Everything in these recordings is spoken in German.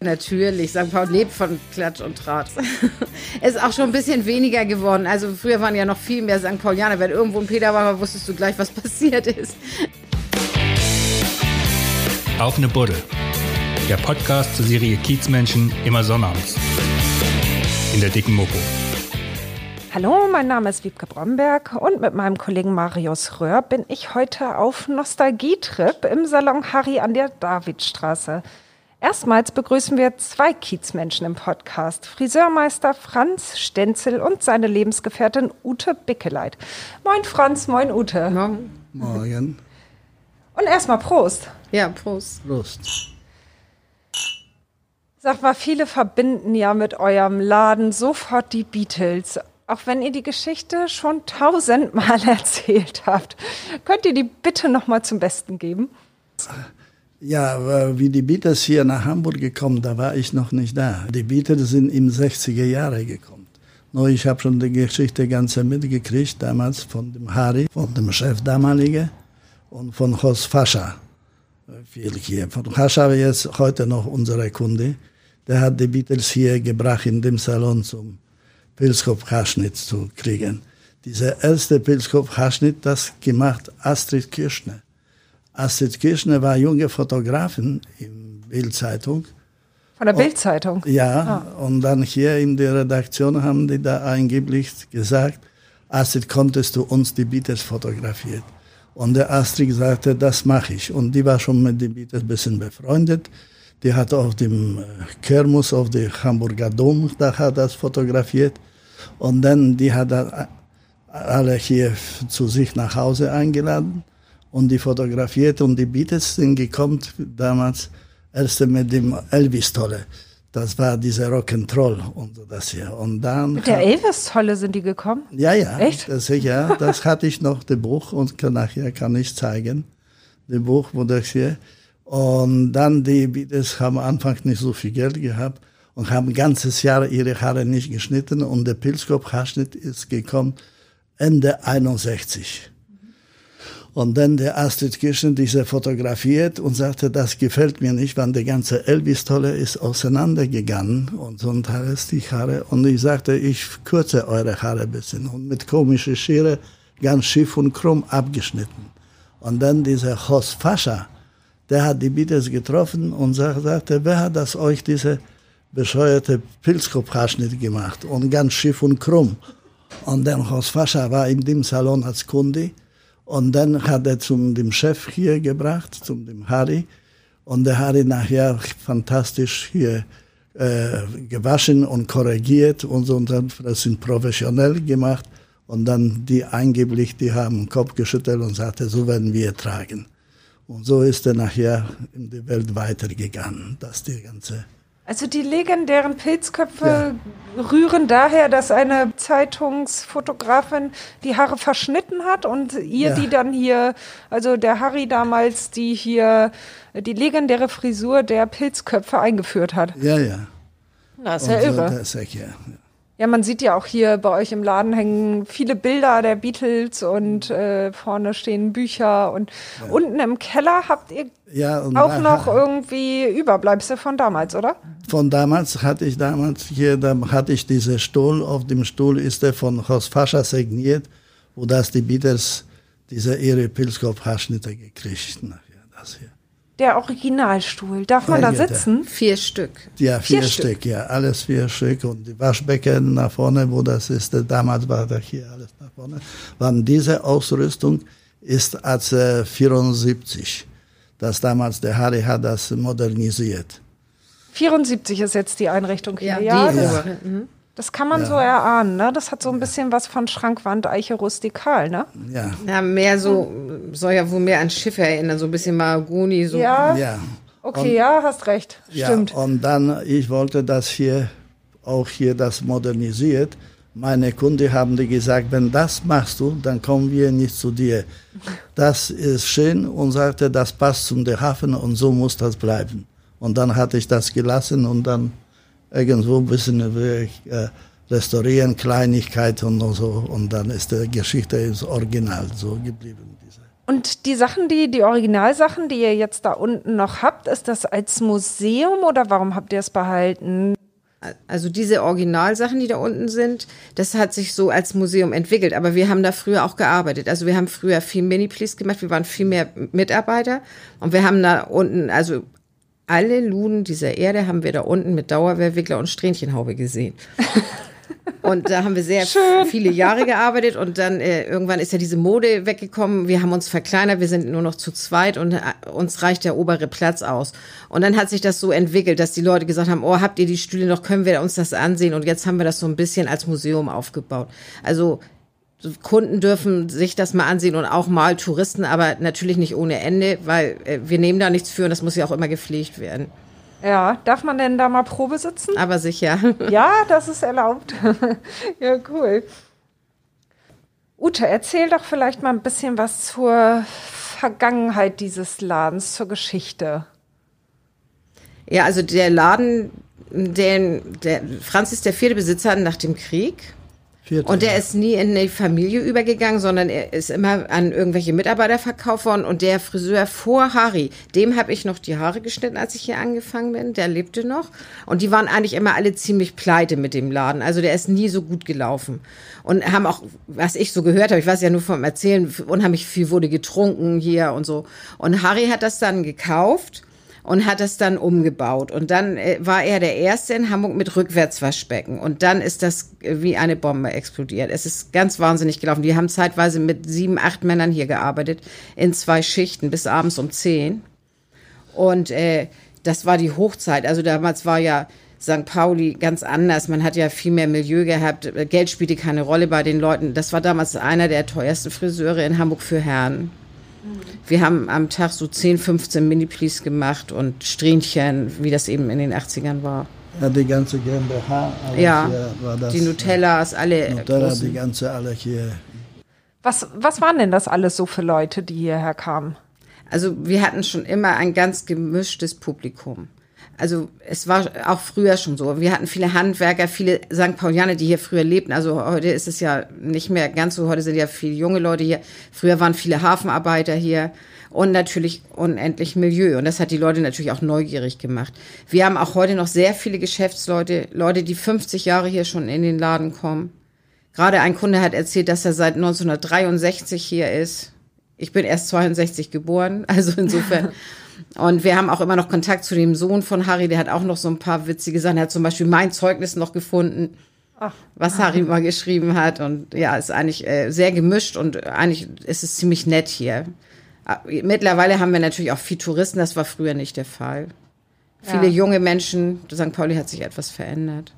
Natürlich, St. Paul lebt von Klatsch und Tratsch. ist auch schon ein bisschen weniger geworden. Also früher waren ja noch viel mehr St. Paulianer. Wenn irgendwo ein Peter war, wusstest du gleich, was passiert ist. Auf eine Buddel. Der Podcast zur Serie Kiezmenschen immer sonnabends. In der dicken Mopo. Hallo, mein Name ist Wiebke Bromberg und mit meinem Kollegen Marius Röhr bin ich heute auf Nostalgietrip im Salon Harry an der Davidstraße. Erstmals begrüßen wir zwei Kiezmenschen im Podcast. Friseurmeister Franz Stenzel und seine Lebensgefährtin Ute Bickeleit. Moin Franz, moin Ute. Morgen. Morgen. Und erstmal Prost. Ja, Prost. Prost. Sag mal, viele verbinden ja mit eurem Laden sofort die Beatles. Auch wenn ihr die Geschichte schon tausendmal erzählt habt. Könnt ihr die bitte nochmal zum Besten geben? Ja, wie die Beatles hier nach Hamburg gekommen, da war ich noch nicht da. Die Beatles sind im 60er Jahre gekommen. Nur ich habe schon die Geschichte ganz mitgekriegt, damals von dem Harry, von dem Chef damalige und von Horst Fascha. Viel hier. Von Fascha jetzt heute noch unsere Kunde. Der hat die Beatles hier gebracht in dem Salon zum Pilzkopf-Haarschnitt zu kriegen. Dieser erste Pilzkopf-Haarschnitt, das gemacht Astrid Kirschner. Astrid Kirschner war junge Fotografin in Bildzeitung. Von der Bildzeitung? Ja, ah. und dann hier in der Redaktion haben die da angeblich gesagt, Astrid, konntest du uns die Beatles fotografieren? Und der Astrid sagte, das mache ich. Und die war schon mit den Beatles ein bisschen befreundet. Die hat auf dem Kermus auf dem Hamburger Dom, da hat das fotografiert. Und dann, die hat alle hier zu sich nach Hause eingeladen und die fotografiert und die Beatles sind gekommen damals erst mit dem Elvis-Tolle. Das war diese Rock'n'Roll und das hier. Und dann mit der Elvis-Tolle sind die gekommen? Ja, ja. Echt? Das, ja, das hatte ich noch, das Buch, und nachher kann ich zeigen. Das Buch, wo das hier. Und dann die Beatles haben am Anfang nicht so viel Geld gehabt und haben ein ganzes Jahr ihre Haare nicht geschnitten und der Pilzkopf-Haarschnitt ist gekommen Ende 61. Und dann der Astrid Kirchen diese fotografiert und sagte, das gefällt mir nicht, weil der ganze Elvis-Tolle ist auseinandergegangen und so und alles die Haare. Und ich sagte, ich kürze eure Haare ein bisschen und mit komischer Schere ganz schief und krumm abgeschnitten. Und dann dieser Horst Fascha, der hat die Beatles getroffen und sagte, wer hat das euch diese bescheuerte Pilzkopfhaarschnitt gemacht und ganz schief und krumm. Und dann Horst Fascha war in dem Salon als Kunde und dann hat er zum dem Chef hier gebracht, zum dem Harry. Und der Harry nachher fantastisch hier äh, gewaschen und korrigiert und so. Und dann, das sind professionell gemacht. Und dann die angeblich, die haben den Kopf geschüttelt und sagte, so werden wir tragen. Und so ist er nachher in die Welt weitergegangen, dass die ganze also die legendären Pilzköpfe ja. rühren daher, dass eine Zeitungsfotografin die Haare verschnitten hat und ihr ja. die dann hier, also der Harry damals, die hier die legendäre Frisur der Pilzköpfe eingeführt hat. Ja, ja. Das ist ja irre. Das ist ja, ja. Ja, man sieht ja auch hier bei euch im Laden hängen viele Bilder der Beatles und äh, vorne stehen Bücher und ja. unten im Keller habt ihr ja, auch noch irgendwie Überbleibsel von damals, oder? Von damals hatte ich damals hier, da hatte ich diesen Stuhl, auf dem Stuhl ist der von Horst Fascha signiert, wo das die Beatles diese ihre Pilzkopf-Haarschnitte gekriegt. Ja, das hier. Der Originalstuhl. Darf man ja, da sitzen? Vier Stück. Ja, vier, vier Stück. Stück. ja, alles vier Stück. Und die Waschbecken nach vorne, wo das ist, damals war das hier alles nach vorne. Wann diese Ausrüstung ist als äh, 74. Das damals, der Harry hat das modernisiert. 74 ist jetzt die Einrichtung hier. Ja, ja, das, mhm. Das kann man ja. so erahnen, ne? Das hat so ein bisschen was von Schrankwand, Eiche rustikal, ne? Ja. Ja, mehr so, soll ja wohl mehr an Schiffe erinnern, so ein bisschen Mahagoni, so. Ja. ja. Okay, und, ja, hast recht. Stimmt. Ja, und dann, ich wollte das hier, auch hier das modernisiert. Meine Kunden haben die gesagt, wenn das machst du, dann kommen wir nicht zu dir. Das ist schön und sagte, das passt zum Hafen und so muss das bleiben. Und dann hatte ich das gelassen und dann irgendwo ein bisschen äh, restaurieren, Kleinigkeiten und so. Und dann ist die Geschichte ins Original so geblieben. Diese. Und die Sachen, die, die Originalsachen, die ihr jetzt da unten noch habt, ist das als Museum oder warum habt ihr es behalten? Also diese Originalsachen, die da unten sind, das hat sich so als Museum entwickelt. Aber wir haben da früher auch gearbeitet. Also wir haben früher viel Mini-Please gemacht. Wir waren viel mehr Mitarbeiter. Und wir haben da unten, also alle Luden dieser Erde haben wir da unten mit Dauerwehrwickler und Strähnchenhaube gesehen. Und da haben wir sehr Schön. viele Jahre gearbeitet und dann äh, irgendwann ist ja diese Mode weggekommen. Wir haben uns verkleinert, wir sind nur noch zu zweit und äh, uns reicht der obere Platz aus. Und dann hat sich das so entwickelt, dass die Leute gesagt haben, oh, habt ihr die Stühle noch, können wir uns das ansehen? Und jetzt haben wir das so ein bisschen als Museum aufgebaut. Also Kunden dürfen sich das mal ansehen und auch mal Touristen, aber natürlich nicht ohne Ende, weil äh, wir nehmen da nichts für und das muss ja auch immer gepflegt werden. Ja, darf man denn da mal Probe sitzen? Aber sicher. Ja, das ist erlaubt. ja, cool. Ute, erzähl doch vielleicht mal ein bisschen was zur Vergangenheit dieses Ladens, zur Geschichte. Ja, also der Laden, den der Franz ist der vierte Besitzer nach dem Krieg. Vierte, Und der ja. ist nie in die Familie übergegangen, sondern er ist immer an irgendwelche Mitarbeiter verkauft worden. Und der Friseur vor Harry, dem habe ich noch die Haare geschnitten, als ich hier angefangen bin. Der lebte noch. Und die waren eigentlich immer alle ziemlich pleite mit dem Laden. Also der ist nie so gut gelaufen. Und haben auch, was ich so gehört habe, ich weiß ja nur vom Erzählen, unheimlich viel wurde getrunken hier und so. Und Harry hat das dann gekauft und hat das dann umgebaut. Und dann äh, war er der Erste in Hamburg mit Rückwärtswaschbecken. Und dann ist das äh, wie eine Bombe explodiert. Es ist ganz wahnsinnig gelaufen. Die haben zeitweise mit sieben, acht Männern hier gearbeitet, in zwei Schichten bis abends um zehn. Und äh, das war die Hochzeit. Also damals war ja St. Pauli ganz anders. Man hat ja viel mehr Milieu gehabt. Geld spielte keine Rolle bei den Leuten. Das war damals einer der teuersten Friseure in Hamburg für Herren. Wir haben am Tag so 10, 15 Mini-Please gemacht und Strähnchen, wie das eben in den 80ern war. Ja, die ganze GmbH. Ja, hier war das, die Nutellas, alle Nutella, großen. die ganze alle hier. Was, was waren denn das alles so für Leute, die hierher kamen? Also wir hatten schon immer ein ganz gemischtes Publikum. Also es war auch früher schon so. Wir hatten viele Handwerker, viele St. Paulianer, die hier früher lebten. Also heute ist es ja nicht mehr ganz so. Heute sind ja viele junge Leute hier. Früher waren viele Hafenarbeiter hier und natürlich unendlich Milieu. Und das hat die Leute natürlich auch neugierig gemacht. Wir haben auch heute noch sehr viele Geschäftsleute, Leute, die 50 Jahre hier schon in den Laden kommen. Gerade ein Kunde hat erzählt, dass er seit 1963 hier ist. Ich bin erst 62 geboren, also insofern. Und wir haben auch immer noch Kontakt zu dem Sohn von Harry, der hat auch noch so ein paar witzige Sachen. Er hat zum Beispiel mein Zeugnis noch gefunden, was Harry mal geschrieben hat. Und ja, ist eigentlich äh, sehr gemischt und eigentlich ist es ziemlich nett hier. Äh, Mittlerweile haben wir natürlich auch viel Touristen, das war früher nicht der Fall. Viele Ja. junge Menschen, St. Pauli hat sich etwas verändert.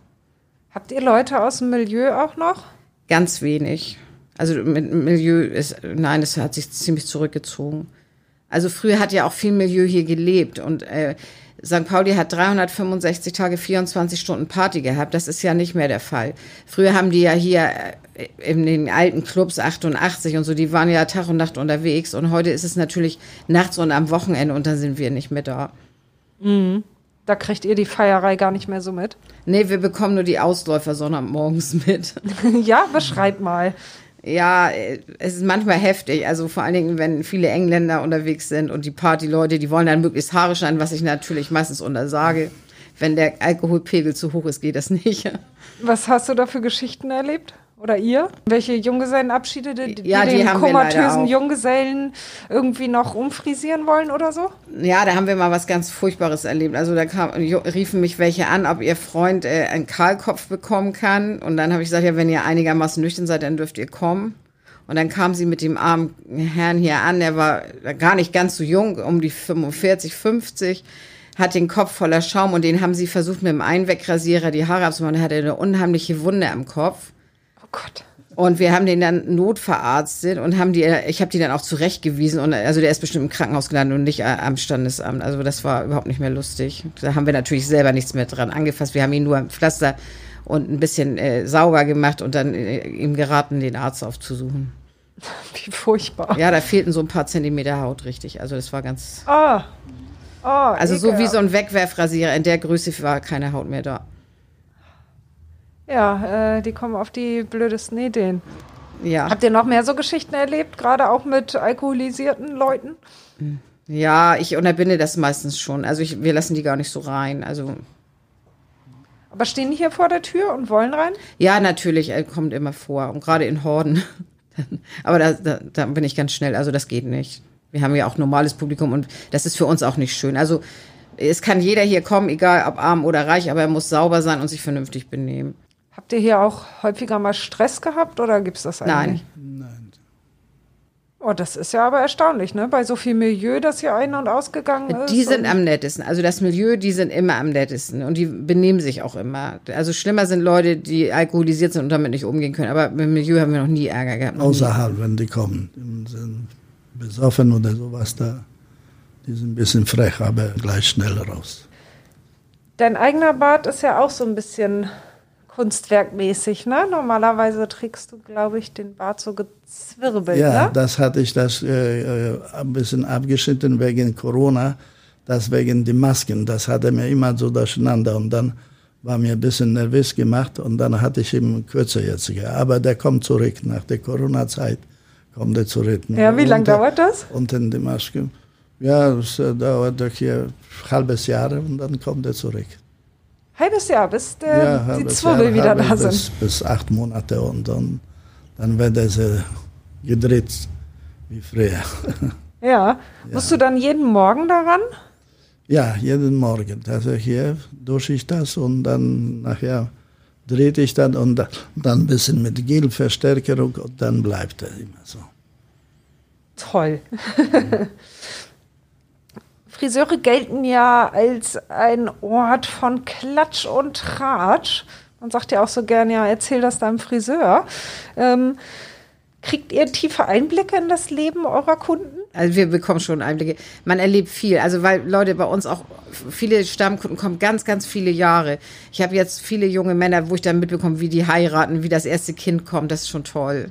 Habt ihr Leute aus dem Milieu auch noch? Ganz wenig. Also mit Milieu ist, nein, es hat sich ziemlich zurückgezogen. Also früher hat ja auch viel Milieu hier gelebt und äh, St. Pauli hat 365 Tage 24 Stunden Party gehabt. Das ist ja nicht mehr der Fall. Früher haben die ja hier äh, in den alten Clubs 88 und so, die waren ja Tag und Nacht unterwegs und heute ist es natürlich nachts und am Wochenende und dann sind wir nicht mehr da. Da kriegt ihr die Feierei gar nicht mehr so mit. Nee, wir bekommen nur die Ausläufer sonnabends mit. ja, beschreib mal. Ja, äh, es ist manchmal heftig. Also vor allen Dingen, wenn viele Engländer unterwegs sind und die Partyleute, die wollen dann möglichst haarisch sein, was ich natürlich meistens untersage. Wenn der Alkoholpegel zu hoch ist, geht das nicht. Was hast du da für Geschichten erlebt? Oder ihr? Welche Junggesellenabschiede, die, die Ja, die den komatösen. Junggesellen irgendwie noch umfrisieren wollen oder so? Ja, da haben wir mal was ganz Furchtbares erlebt. Also da kam, riefen mich welche an, ob ihr Freund äh, einen Kahlkopf bekommen kann. Und dann habe ich gesagt, ja, wenn ihr einigermaßen nüchtern seid, dann dürft ihr kommen. Und dann kam sie mit dem armen Herrn hier an, der war gar nicht ganz so jung, um die 45, 50, hat den Kopf voller Schaum und den haben sie versucht mit dem Einwegrasierer die Haare abzumachen. Da hatte er eine unheimliche Wunde am Kopf. Oh Gott. Und wir haben den dann notverarztet und haben die, ich habe die dann auch zurechtgewiesen und also der ist bestimmt im Krankenhaus gelandet und nicht äh, am Standesamt. Also das war überhaupt nicht mehr lustig. Da haben wir natürlich selber nichts mehr dran angefasst. Wir haben ihn nur ein Pflaster und ein bisschen äh, sauber gemacht und dann äh, ihm geraten, den Arzt aufzusuchen. Wie furchtbar. Ja, da fehlten so ein paar Zentimeter Haut, richtig. Also das war ganz, Ah. Oh, also so wie so ein Wegwerfrasierer. In der Größe war keine Haut mehr da. Ja, äh, die kommen auf die blödesten Ideen. Ja. Habt ihr noch mehr so Geschichten erlebt, gerade auch mit alkoholisierten Leuten? Ja, ich unterbinde das meistens schon. Also ich, wir lassen die gar nicht so rein. Also Aber stehen die hier vor der Tür und wollen rein? ja, natürlich, äh, kommt immer vor. Und gerade in Horden. Aber da, da, da bin ich ganz schnell. Also das geht nicht. Wir haben ja auch normales Publikum und das ist für uns auch nicht schön. Also es kann jeder hier kommen, egal ob arm oder reich, aber er muss sauber sein und sich vernünftig benehmen. Habt ihr hier auch häufiger mal Stress gehabt oder gibt's das eigentlich? Nein. Oh, das ist ja aber erstaunlich, ne? Bei so viel Milieu, das hier ein- und ausgegangen ist. Die sind am nettesten. Also das Milieu, die sind immer am nettesten und die benehmen sich auch immer. Also schlimmer sind Leute, die alkoholisiert sind und damit nicht umgehen können. Aber im Milieu haben wir noch nie Ärger gehabt. Außerhalb, wenn die kommen, die sind besoffen oder sowas da. Die sind ein bisschen frech, aber gleich schnell raus. Dein eigener Bart ist ja auch so ein bisschen kunstwerkmäßig, ne? Normalerweise trägst du, glaube ich, den Bart so gezwirbelt, Ja, ne? das hatte ich das äh, äh, ein bisschen abgeschnitten wegen Corona, das wegen die Masken. Das hatte mir immer so durcheinander und dann war mir ein bisschen nervös gemacht und dann hatte ich ihn kürzer jetzt. Aber der kommt zurück nach der Corona-Zeit. Kommt er zurück. Ja, wie lange Unter- dauert das? Unten die Maske. Ja, das äh, dauert doch hier ein halbes Jahr und dann kommt er zurück. Halbes Jahr, bis der, ja, die Zwirbel Jahr, wieder da bis, sind. Bis acht Monate und dann, dann wird es äh, gedreht wie früher. Ja. Musst du dann jeden Morgen daran? Ja, jeden Morgen. Also hier dusche ich das und dann nachher drehe ich das und dann, dann ein bisschen mit Gelverstärkerung und dann bleibt er immer so. Toll. Friseure gelten ja als ein Ort von Klatsch und Tratsch. Man sagt ja auch so gern, ja, erzähl das deinem Friseur. Ähm, kriegt ihr tiefe Einblicke in das Leben eurer Kunden? Also wir bekommen schon Einblicke. Man erlebt viel. Also weil Leute bei uns auch, viele Stammkunden kommen ganz, ganz viele Jahre. Ich habe jetzt viele junge Männer, wo ich dann mitbekomme, wie die heiraten, wie das erste Kind kommt. Das ist schon toll.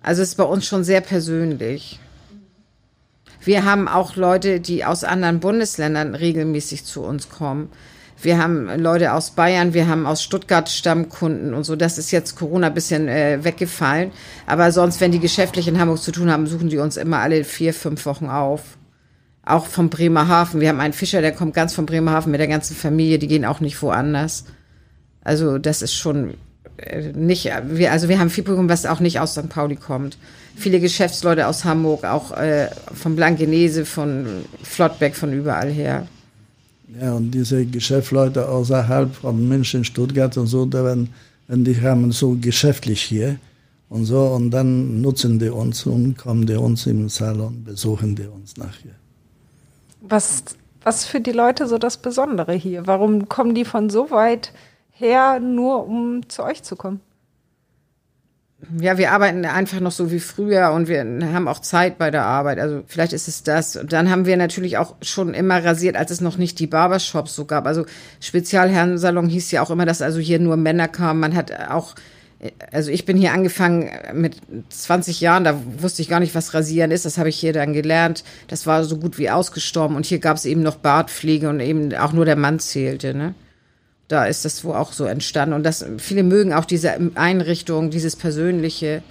Also es ist bei uns schon sehr persönlich. Wir haben auch Leute, die aus anderen Bundesländern regelmäßig zu uns kommen. Wir haben Leute aus Bayern, wir haben aus Stuttgart Stammkunden und so. Das ist jetzt Corona bisschen äh, weggefallen. Aber sonst, wenn die geschäftlich in Hamburg zu tun haben, suchen die uns immer alle vier, fünf Wochen auf. Auch vom Bremerhaven. Wir haben einen Fischer, der kommt ganz vom Bremerhaven mit der ganzen Familie. Die gehen auch nicht woanders. Also das ist schon äh, nicht, wir, also wir haben viel Publikum, was auch nicht aus St. Pauli kommt. Viele Geschäftsleute aus Hamburg, auch äh, von Blankenese, von Flottbeck, von überall her. Ja, und diese Geschäftsleute außerhalb von München, Stuttgart und so, da werden, wenn die haben so geschäftlich hier und so, und dann nutzen die uns und kommen die uns im Salon, besuchen die uns nachher. Was, was für die Leute so das Besondere hier? Warum kommen die von so weit her, nur um zu euch zu kommen? Ja, wir arbeiten einfach noch so wie früher und wir haben auch Zeit bei der Arbeit. Also vielleicht ist es das. Und dann haben wir natürlich auch schon immer rasiert, als es noch nicht die Barbershops so gab. Also Spezialherrensalon hieß ja auch immer, dass also hier nur Männer kamen. Man hat auch, also ich bin hier angefangen mit 20 Jahren, da wusste ich gar nicht, was Rasieren ist. Das habe ich hier dann gelernt. Das war so gut wie ausgestorben. Und hier gab es eben noch Bartpflege und eben auch nur der Mann zählte, ne? Da ist das wohl auch so entstanden. Und das, viele mögen auch diese Einrichtung, dieses Persönliche.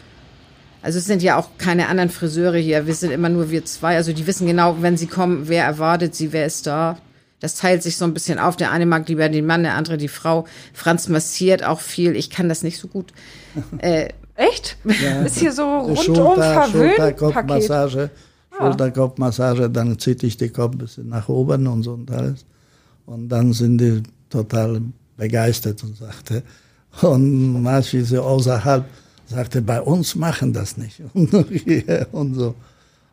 Also es sind ja auch keine anderen Friseure hier. Wir sind immer nur wir zwei. Also die wissen genau, wenn sie kommen, wer erwartet sie, wer ist da. Das teilt sich so ein bisschen auf. Der eine mag lieber den Mann, der andere die Frau. Franz massiert auch viel. Ich kann das nicht so gut. Äh, Echt? Ist hier so rundum Schulter, verwöhnt. Schulterkopfmassage, Schulterkopfmassage, dann ziehe ich die Kopf ein bisschen nach oben und so und alles. Und dann sind die total begeistert und sagte, und manche so außerhalb sagte, bei uns machen das nicht. und so.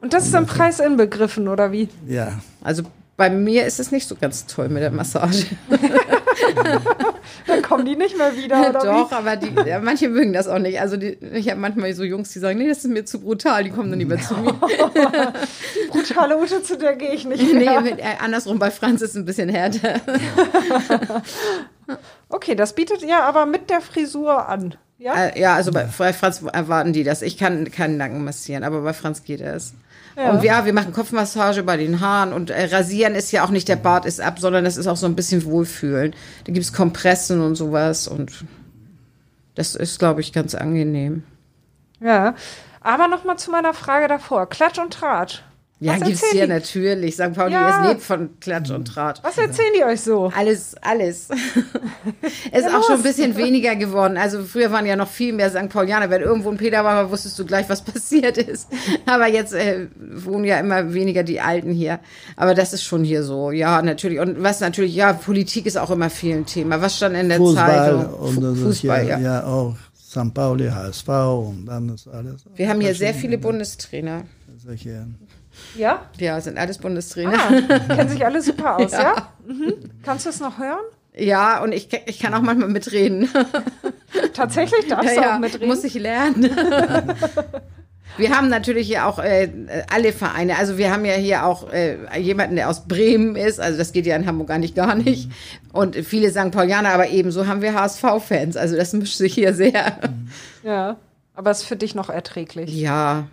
Und das ist im Preis inbegriffen, oder wie? Ja. also bei mir ist es nicht so ganz toll mit der Massage. Dann kommen die nicht mehr wieder, oder Doch, wie? aber die, ja, manche mögen das auch nicht. Also die, ich habe manchmal so Jungs, die sagen, nee, das ist mir zu brutal, die kommen dann lieber zu mir. Brutale Ute, zu der gehe ich nicht nee, mehr. mit, äh, andersrum, bei Franz ist es ein bisschen härter. Okay, das bietet ihr aber mit der Frisur an. Ja? Äh, ja, also bei, bei Franz erwarten die das. Ich kann keinen Nacken massieren, aber bei Franz geht es. Ja. Und ja, wir machen Kopfmassage bei den Haaren und äh, rasieren ist ja auch nicht der Bart ist ab, sondern das ist auch so ein bisschen Wohlfühlen. Da gibt's Kompressen und sowas und das ist, glaube ich, ganz angenehm. Ja. Aber nochmal zu meiner Frage davor. Klatsch und Tratsch. Ja, Was gibt's erzählen hier die- natürlich. St. Pauli Ja. ist lebt von Klatsch und Tratsch. Was erzählen die euch so? Alles, alles. ist auch schon ein bisschen weniger geworden. Also früher waren ja noch viel mehr St. Paulianer. Wenn irgendwo ein Peter war, wusstest du gleich, was passiert ist. Aber jetzt äh, wohnen ja immer weniger die Alten hier. Aber das ist schon hier so. Ja, natürlich. Und was natürlich, ja, Politik ist auch immer viel ein Thema. Was stand in der Fußball Zeitung? und Fußball, ja, ja. ja auch St. Pauli, HSV und dann ist alles. Wir haben hier sehr viele Bundestrainer. Solche, Ja? Ja, sind alles Bundestrainer. Ah, kennen sich alle super aus, ja? Mhm. Kannst du es noch hören? Ja, und ich, ich kann auch manchmal mitreden. Tatsächlich darfst du auch mitreden. muss ich lernen. Wir haben natürlich hier auch äh, alle Vereine. Also wir haben ja hier auch äh, jemanden, der aus Bremen ist. Also das geht ja in Hamburg eigentlich gar nicht. Und viele St. Paulianer, aber ebenso haben wir HSV-Fans. Also das mischt sich hier sehr. ja. Aber ist für dich noch erträglich. Ja,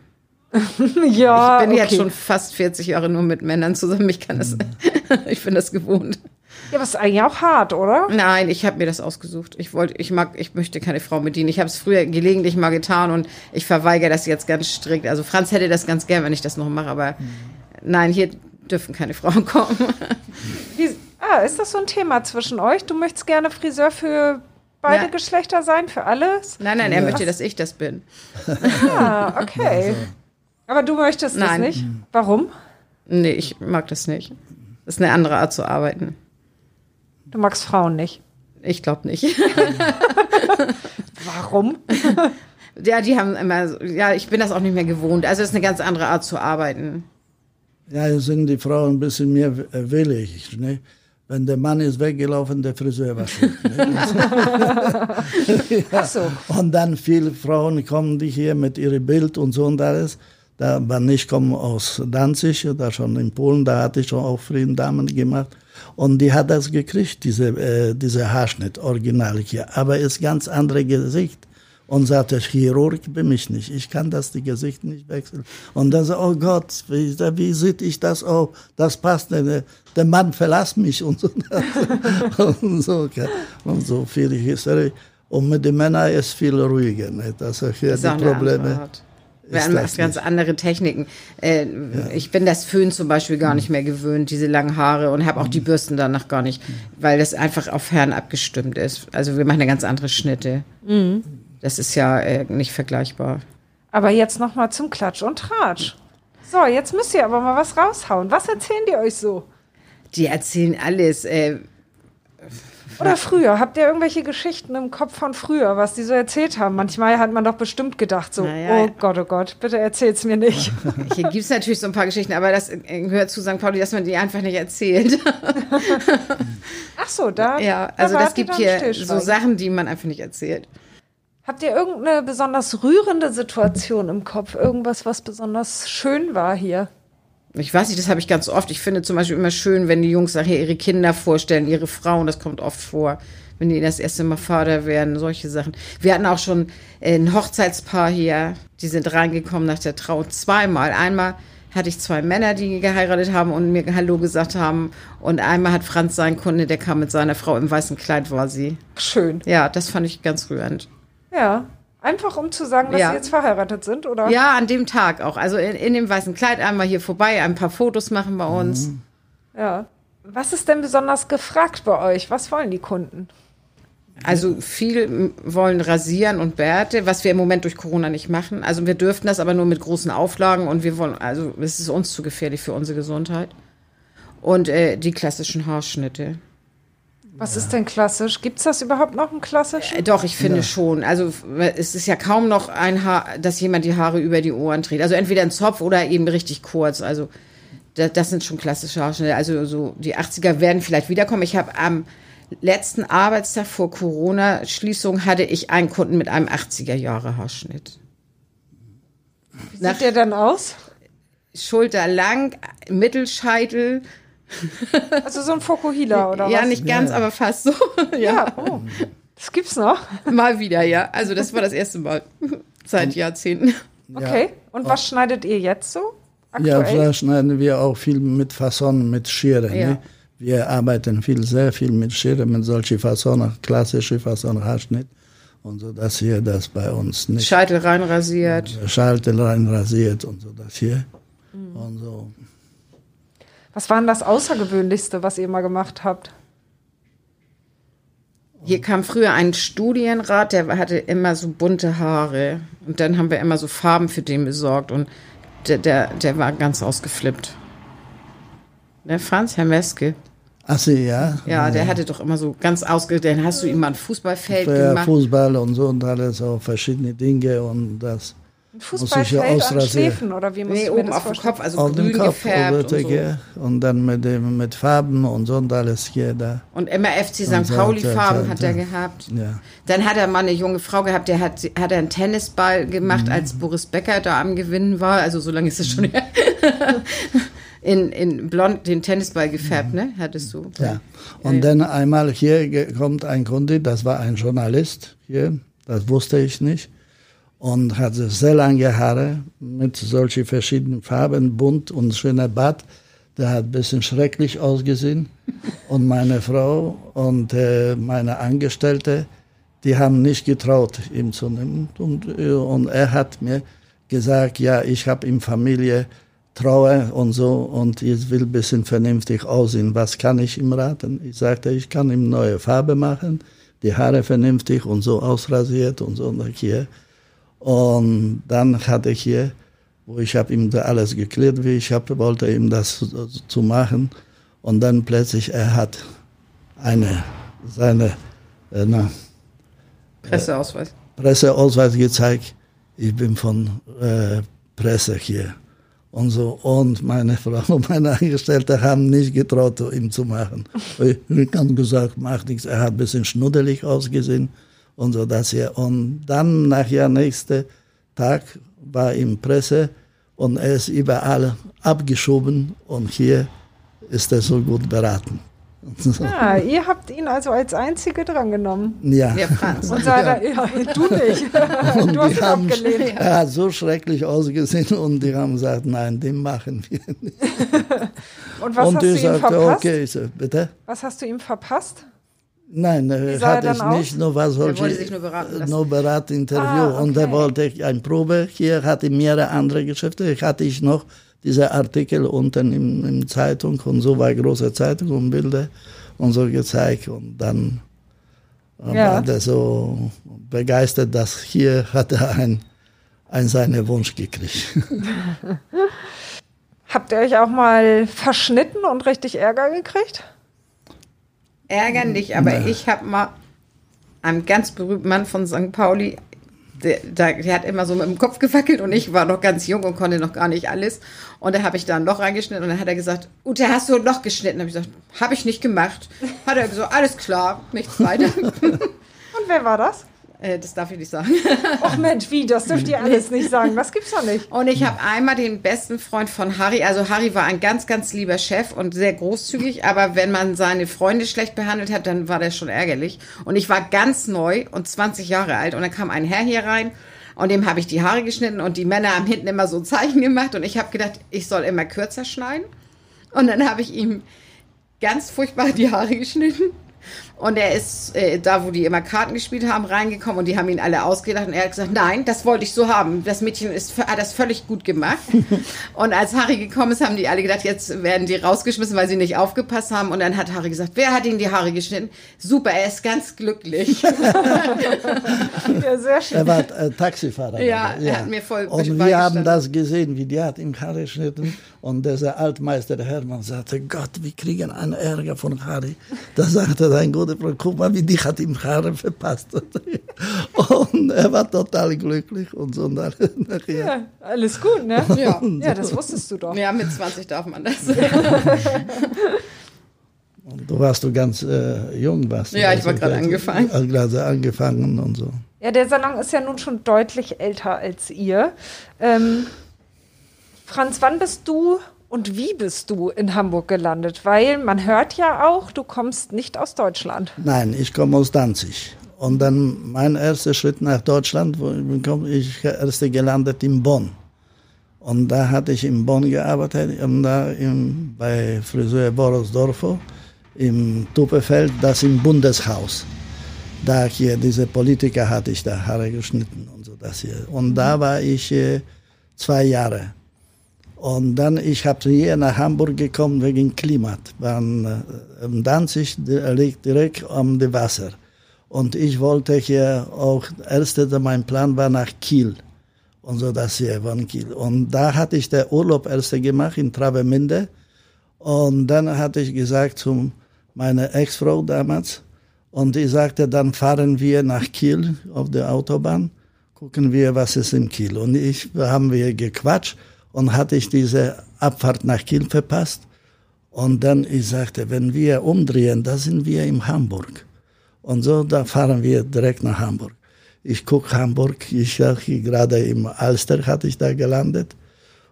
Ja, ich bin jetzt okay. schon fast 40 Jahre nur mit Männern zusammen. Ich kann das, ich bin das gewohnt. Ja, aber ist eigentlich auch hart, oder? Nein, ich habe mir das ausgesucht. Ich wollte, ich mag, ich möchte keine Frau bedienen. Ich habe es früher gelegentlich mal getan und ich verweigere das jetzt ganz strikt. Also Franz hätte das ganz gern, wenn ich das noch mache, aber nein, hier dürfen keine Frauen kommen. Wie, ah, ist das so ein Thema zwischen euch? Du möchtest gerne Friseur für beide Ja. Geschlechter sein, für alles? Nein, nein, er möchte, dass ich das bin. Ah, okay. Aber du möchtest das Nein. nicht? Warum? Nee, ich mag das nicht. Das ist eine andere Art zu arbeiten. Du magst Frauen nicht. Ich glaube nicht. Warum? Ja, die haben immer, so- ja, ich bin das auch nicht mehr gewohnt. Also es ist eine ganz andere Art zu arbeiten. ja, jetzt sind die Frauen ein bisschen mehr äh, willig. Ne? Wenn der Mann ist weggelaufen, der Friseur war schuld. Ne? Ach so. Und dann viele Frauen kommen die hier mit ihrem Bild und so und alles. Da, wann ich komme aus Danzig, da schon in Polen, da hatte ich schon auch vielen Damen gemacht. Und die hat das gekriegt, diese, äh, diese Haarschnitt, original hier. Aber ist ganz andere Gesicht. Und sagte, Chirurg bin ich nicht. Ich kann das die Gesicht nicht wechseln. Und dann so, oh Gott, wie, wie sieht ich das auf? Das passt nicht. Der Mann verlässt mich und so. und so, und so viel Historie. Und mit den Männern ist viel ruhiger. Das sind hier auch die Probleme. Art. Ist Wir haben ganz nicht. andere Techniken. Äh, Ich bin das Föhn zum Beispiel gar nicht mehr gewöhnt, diese langen Haare und habe auch die Bürsten danach gar nicht, weil das einfach auf Herren abgestimmt ist. Also wir machen eine ganz andere Schnitte. Das ist ja äh, nicht vergleichbar. Aber jetzt noch mal zum Klatsch und Tratsch. So, jetzt müsst ihr aber mal was raushauen. Was erzählen die euch so? Die erzählen alles. Äh, Oder früher? Habt ihr irgendwelche Geschichten im Kopf von früher, was die so erzählt haben? Manchmal hat man doch bestimmt gedacht, so, Na ja, oh. Gott, oh Gott, bitte erzähl's mir nicht. hier gibt es natürlich so ein paar Geschichten, aber das äh, gehört zu St. Pauli, dass man die einfach nicht erzählt. Ach so, da. ja, da also wart das gibt hier so Sachen, die man einfach nicht erzählt. Habt ihr irgendeine besonders rührende Situation im Kopf? Irgendwas, was besonders schön war hier? Ich weiß nicht, das habe ich ganz oft. Ich finde zum Beispiel immer schön, wenn die Jungs nachher ihre Kinder vorstellen, ihre Frauen, das kommt oft vor, wenn die das erste Mal Vater werden, solche Sachen. Wir hatten auch schon ein Hochzeitspaar hier, die sind reingekommen nach der Trauung zweimal. Einmal hatte ich zwei Männer, die geheiratet haben und mir Hallo gesagt haben. Und einmal hat Franz seinen Kunde, der kam mit seiner Frau im weißen Kleid, war sie. Schön. Ja, das fand ich ganz rührend. Ja. Einfach um zu sagen, dass Ja. sie jetzt verheiratet sind, oder? Ja, an dem Tag auch. Also in, in dem weißen Kleid einmal hier vorbei, ein paar Fotos machen bei uns. Ja. Was ist denn besonders gefragt bei euch? Was wollen die Kunden? Also viel wollen rasieren und Bärte, was wir im Moment durch Corona nicht machen. Also wir dürften das aber nur mit großen Auflagen und wir wollen, also es ist uns zu gefährlich für unsere Gesundheit. Und äh, die klassischen Haarschnitte. Was ist denn klassisch? Gibt es das überhaupt noch im Klassischen? Äh, Doch, ich finde schon. Also es ist ja kaum noch ein Haar, dass jemand die Haare über die Ohren dreht. Also entweder ein Zopf oder eben richtig kurz. Also das, das sind schon klassische Haarschnitte. Also so die 80er werden vielleicht wiederkommen. Ich habe am letzten Arbeitstag vor Corona-Schließung hatte ich einen Kunden mit einem 80er Jahre Haarschnitt. Wie sieht der denn aus? Schulter lang, Mittelscheitel. Also so ein Fokuhila oder ja, was? nicht ganz, aber fast so. ja. Ja, oh. Das gibt's noch. Mal wieder, ja. Also das war das erste Mal seit Jahrzehnten. Okay. Und was schneidet ihr jetzt so? Ja, Aktuell? da schneiden wir auch viel mit Fasson, mit Schere. Ja. Ne? Wir arbeiten viel, sehr viel mit Schere, mit solchen Fasson, klassische Fasson, Haarschnitt. Und so das hier, das bei uns nicht. Scheitel reinrasiert. Scheitel reinrasiert und so das hier. Und so. Was war denn das Außergewöhnlichste, was ihr mal gemacht habt? Hier kam früher ein Studienrat, der hatte immer so bunte Haare. Und dann haben wir immer so Farben für den besorgt. Und der, der, der war ganz ausgeflippt. Der Franz, Herr Meske. Ach so, ja. Ja, der hatte doch immer so ganz ausge... Dann hast du ihm mal ein Fußballfeld gemacht. Fußball und so und alles, auch verschiedene Dinge und das. Ein Fußballfeld an ausrasieren. Schläfen oder wie muss Nee, ich mir oben auf dem? Kopf, also auf grün dem Kopf gefärbt und, so. ja. und dann mit, dem, mit Farben und so und alles hier da. und immer FC St. Pauli-Farben hat er gehabt. Ja. Dann hat er mal eine junge Frau gehabt, der hat, hat er einen Tennisball gemacht, Mhm. als Boris Becker da am Gewinnen war. Also so lange ist es schon her. in, in blond den Tennisball gefärbt, ne? Hattest du. Mhm. Ja. Und dann einmal hier kommt ein Kunde, das war ein Journalist hier, das wusste ich nicht. Und hatte sehr lange Haare mit solchen verschiedenen Farben, bunt und schöner Bart. Der hat ein bisschen schrecklich ausgesehen. Und meine Frau und äh, meine Angestellte, die haben nicht getraut, ihn zu nehmen. Und, äh, und er hat mir gesagt, ja, ich habe ihm Familie, Trauer und so und ich will ein bisschen vernünftig aussehen. Was kann ich ihm raten? Ich sagte, ich kann ihm neue Farbe machen, die Haare vernünftig und so ausrasiert und so und hier. Und dann hatte ich hier, wo ich habe ihm alles geklärt, wie ich hab, wollte ihm das zu, zu machen. Und dann plötzlich, er hat eine, seine, äh, na, Presseausweis. Presseausweis gezeigt. Ich bin von äh, Presse hier. Und so. Und meine Frau und meine Angestellte haben nicht getraut, ihm zu machen. Ich habe gesagt, macht nichts. Er hat ein bisschen schnuddelig ausgesehen und so das hier. Und dann nachher nächste Tag war ihm Presse und er ist überall abgeschoben und hier ist er so gut beraten. Ja, ihr habt ihn also als Einzige drangenommen. Ja. Der Franz. Und sagt er, ja, du nicht. Und du hast haben, abgelehnt. er hat so schrecklich ausgesehen und die haben gesagt, nein, den machen wir nicht. Und was und hast du ihm sagte, verpasst? okay, so, bitte? Was hast du ihm verpasst? Nein, äh, hatte ich nicht, nur was solche, wollte sich nur beraten lassen. nur Beratinterview Ah, und da okay. wollte ich eine Probe, hier hatte mehrere andere Geschäfte, ich hatte ich noch diese Artikel unten im, im Zeitung und so war große Zeitung und Bilder und so gezeigt und dann Ja. war der so begeistert, dass hier hat er ein, ein seinen Wunsch gekriegt. Habt ihr euch auch mal verschnitten und richtig Ärger gekriegt? Ärger nicht, aber ich habe mal einen ganz berühmten Mann von St. Pauli, der, der, der hat immer so mit dem Kopf gewackelt und ich war noch ganz jung und konnte noch gar nicht alles. Und da habe ich da ein Loch reingeschnitten und dann hat er gesagt, Ute, hast du ein Loch geschnitten? Habe ich gesagt, habe ich nicht gemacht. Hat er gesagt, alles klar, nichts weiter. Und wer war das? Äh, das darf ich nicht sagen. Ach Mensch, wie, das dürft ihr alles nicht sagen. Das gibt's doch nicht. Und ich habe einmal den besten Freund von Harry, also Harry war ein ganz, ganz lieber Chef und sehr großzügig, aber wenn man seine Freunde schlecht behandelt hat, dann war das schon ärgerlich. Und ich war ganz neu und 20 Jahre alt und dann kam ein Herr hier rein und dem habe ich die Haare geschnitten und die Männer haben hinten immer so ein Zeichen gemacht und ich habe gedacht, ich soll immer kürzer schneiden. Und dann habe ich ihm ganz furchtbar die Haare geschnitten. Und er ist äh, da, wo die immer Karten gespielt haben, reingekommen und die haben ihn alle ausgedacht. Und er hat gesagt, nein, das wollte ich so haben. Das Mädchen ist, hat das völlig gut gemacht. und als Harry gekommen ist, haben die alle gedacht, jetzt werden die rausgeschmissen, weil sie nicht aufgepasst haben. Und dann hat Harry gesagt, wer hat ihm die Haare geschnitten? Super, er ist ganz glücklich. Ja, sehr schön. Er war äh, Taxifahrer. Ja, er hat mir voll Und wir haben das gesehen, wie die hat ihm Haare geschnitten. Und dieser Altmeister Hermann sagte, Gott, wir kriegen einen Ärger von Harry. Da sagte sein guter Freund, guck mal, wie die hat ihm Haare verpasst. Und er war total glücklich und so. Und dann nachher. Ja, alles gut, ne? Ja. Ja, das wusstest du doch. ja, mit 20 darf man das. Und du warst du ganz äh, jung, warst du. Ja, ich war Also, gerade äh, angefangen. äh, Gerade angefangen und so. Ja, der Salon ist ja nun schon deutlich älter als ihr. Ähm, Franz, wann bist du und wie bist du in Hamburg gelandet? Weil man hört ja auch, du kommst nicht aus Deutschland. Nein, ich komme aus Danzig. Und dann mein erster Schritt nach Deutschland, wo ich bin, ich erst gelandet in Bonn. Und da hatte ich in Bonn gearbeitet, und da im, bei Friseur Boris Dorfo im Tuppefeld, das im Bundeshaus. da hier diese Politiker hatte ich da Haare geschnitten und so das hier. Und da war ich äh, zwei Jahre. Und dann, ich habe hier nach Hamburg gekommen wegen Klimat. Waren, äh, Danzig liegt direkt am um Wasser. Und ich wollte hier auch, erste, mein Plan war nach Kiel. Und so das hier von Kiel. Und da hatte ich den Urlaub erste gemacht in Travemünde. Und dann hatte ich gesagt zu meiner Ex-Frau damals, und die sagte, dann fahren wir nach Kiel auf der Autobahn, gucken wir, was ist in Kiel. Und ich haben wir gequatscht und hatte ich diese Abfahrt nach Kiel verpasst. Und dann ich sagte, wenn wir umdrehen, da sind wir in Hamburg. Und so, da fahren wir direkt nach Hamburg. Ich guck Hamburg, ich gerade im Alster hatte ich da gelandet.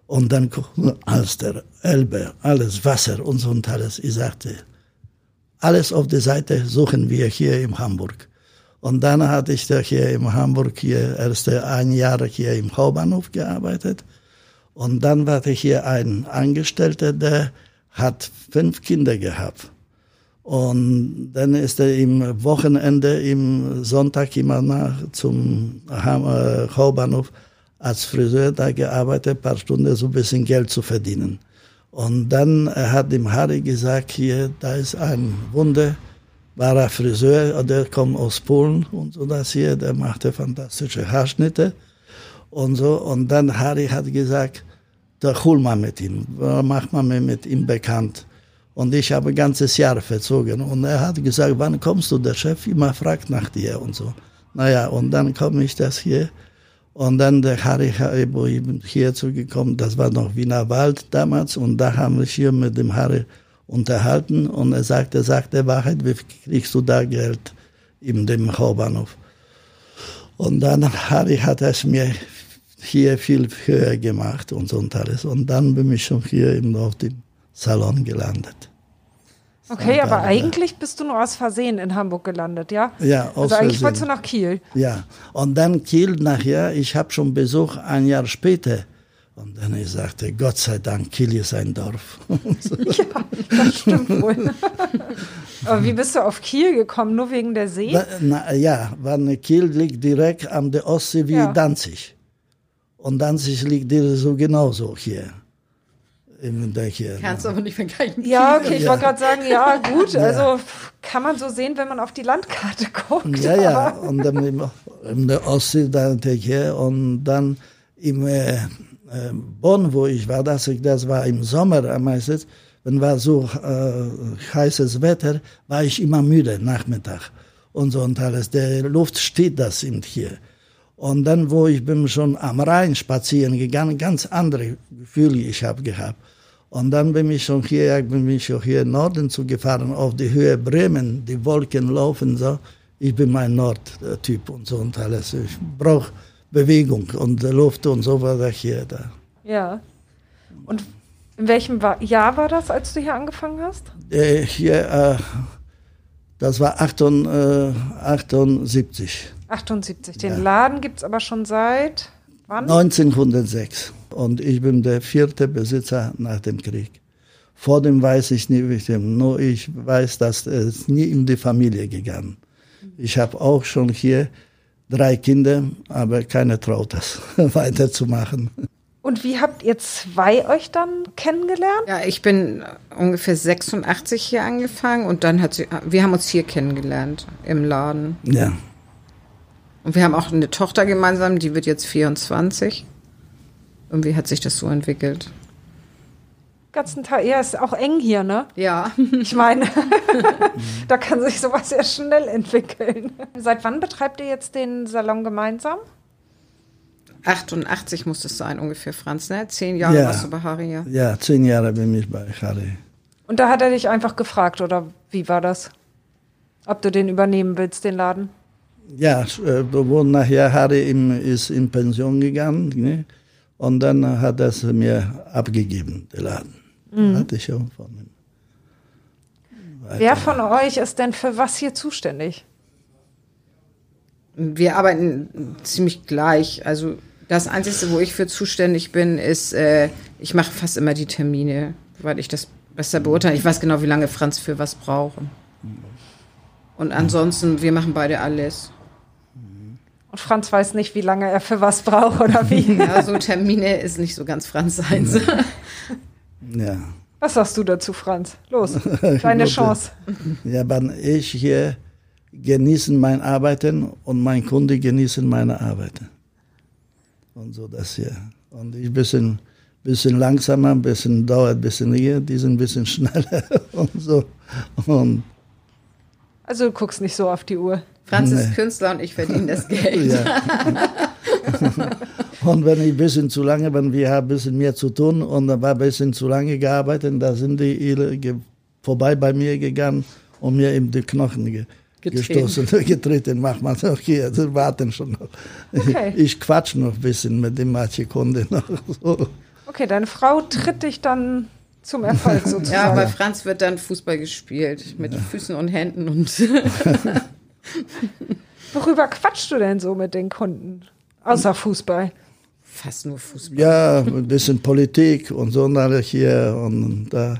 Und dann gucken Alster, Elbe, alles Wasser und so und alles. Ich sagte, alles auf der Seite suchen wir hier in Hamburg. Und dann hatte ich da hier in Hamburg hier erst ein Jahr hier im Hauptbahnhof gearbeitet. Und dann war hier ein Angestellter, der hat fünf Kinder gehabt. Und dann ist er im Wochenende, im Sonntag immer nach zum äh, Hauptbahnhof als Friseur da gearbeitet, ein paar Stunden so ein bisschen Geld zu verdienen. Und dann hat dem Harry gesagt, hier, da ist ein wunderbarer Friseur, der kommt aus Polen und so das hier, der machte fantastische Haarschnitte und so. Und dann Harry hat gesagt, da hol mal mit ihm, mach mal mit ihm bekannt. Und ich habe ein ganzes Jahr verzogen. Und er hat gesagt, wann kommst du? Der Chef immer fragt nach dir und so. Naja, und dann komme ich das hier und dann der Harry wo ich bin hierzu gekommen, das war noch Wiener Wald damals und da haben wir hier mit dem Harry unterhalten und er sagte, sagte Wahrheit, wie kriegst du da Geld in dem Hauptbahnhof? Und dann Harry hat es mir hier viel höher gemacht und so und alles. Und dann bin ich schon hier eben auf dem Salon gelandet. Okay, aber eigentlich bist du nur aus Versehen in Hamburg gelandet, ja? Ja, aus Also eigentlich Versehen. wolltest du nach Kiel. Ja, und dann Kiel nachher, ich habe schon Besuch ein Jahr später. Und dann ich sagte, Gott sei Dank, Kiel ist ein Dorf. ja, das stimmt wohl. aber wie bist du auf Kiel gekommen? Nur wegen der See? Na, ja, weil Kiel liegt direkt am der Ostsee wie ja. Danzig. Und Danzig liegt dir so genauso hier im Hier, Kannst du aber nicht vergleichen. Ja, okay, ich ja. wollte gerade sagen, ja, gut, also kann man so sehen, wenn man auf die Landkarte guckt. Ja, ja, und dann im, in der Ostsee dann hier und dann im äh, äh, Bonn, wo ich war, das, das war im Sommer meistens, wenn war so äh, heißes Wetter, war ich immer müde Nachmittag und so und alles. Der Luft steht das eben hier. Und dann, wo ich bin schon am Rhein spazieren gegangen, ganz andere Gefühle ich habe gehabt. Und dann bin ich schon hier, bin ich schon hier in Norden zugefahren, auf die Höhe Bremen, die Wolken laufen so. Ich bin mein Nordtyp und so und alles. Ich brauche Bewegung und Luft und so war das hier da. Ja. Und in welchem Jahr war das, als du hier angefangen hast? Äh, hier, äh, das war 78. 78. Den ja. Laden gibt es aber schon seit wann? 1906. Und ich bin der vierte Besitzer nach dem Krieg. Vor dem weiß ich nie. Nur ich weiß, dass es nie in die Familie gegangen. Ich habe auch schon hier drei Kinder, aber keiner traut das weiterzumachen. Und wie habt ihr zwei euch dann kennengelernt? Ja, ich bin ungefähr 86 hier angefangen und dann hat sie, wir haben uns hier kennengelernt im Laden. Ja. Und wir haben auch eine Tochter gemeinsam, die wird jetzt 24. Irgendwie hat sich das so entwickelt. Ganzen Tag, ja, ist auch eng hier, ne? Ja. Ich meine, da kann sich sowas sehr schnell entwickeln. Seit wann betreibt ihr jetzt den Salon gemeinsam? 88 muss es sein, ungefähr, Franz, ne? Zehn Jahre ja. warst du bei Harry, ja? Ja, zehn Jahre bin ich bei Harry. Und da hat er dich einfach gefragt, oder wie war das? Ob du den übernehmen willst, den Laden? Ja, äh, wo nachher Harry ist in Pension gegangen, ne? Und dann hat er es mir abgegeben, der Laden. Mhm. Hatte ich schon von ihm. Wer von euch ist denn für was hier zuständig? Wir arbeiten ziemlich gleich. Also das Einzige, wo ich für zuständig bin, ist, äh, ich mache fast immer die Termine, weil ich das besser beurteile. Ich weiß genau, wie lange Franz für was braucht. Und ansonsten, wir machen beide alles. Und Franz weiß nicht, wie lange er für was braucht oder wie. Ja, so Termine ist nicht so ganz Franz seins. Ja. Was sagst du dazu, Franz? Los, deine Chance. Ja, aber ich hier genießen mein Arbeiten und mein Kunde genießen meine Arbeiten. Und so das hier. Und ich bisschen, bisschen langsamer, ein bisschen dauert ein bisschen hier, die sind ein bisschen schneller und so. Und Also du guckst nicht so auf die Uhr. Franz Nee. ist Künstler und ich verdiene das Geld. Ja. und wenn ich ein bisschen zu lange, wenn wir haben ein bisschen mehr zu tun und da war ein bisschen zu lange gearbeitet, da sind die ihre vorbei bei mir gegangen und mir in die Knochen ge Getreten. gestoßen, getreten. Mach mal, okay, also warten schon noch. Okay. Ich quatsch noch ein bisschen mit dem Mathe-Kunde noch. So. Okay, deine Frau tritt dich dann zum Erfolg Ja, sozusagen. bei Franz wird dann Fußball gespielt mit Füßen und Händen und Worüber quatschst du denn so mit den Kunden? Außer Fußball. fast nur Fußball. Ja, ein bisschen Politik und so und alles hier und da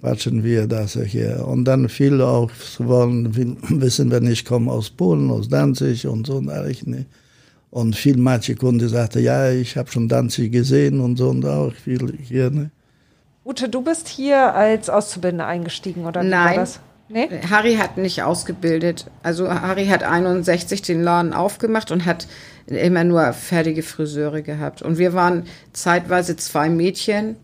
quatschen wir das hier. Und dann viele auch wollen wissen, wenn ich komme aus Polen, aus Danzig und so und alles. Ne? Und viel manche Kunde sagte, ja, ich habe schon Danzig gesehen und so und auch viel hier. Ne? Ute, du bist hier als Auszubildende eingestiegen, oder Nein. Nee? Harry hat nicht ausgebildet. Also Harry hat 61 den Laden aufgemacht und hat immer nur fertige Friseure gehabt. Und wir waren zeitweise zwei Mädchen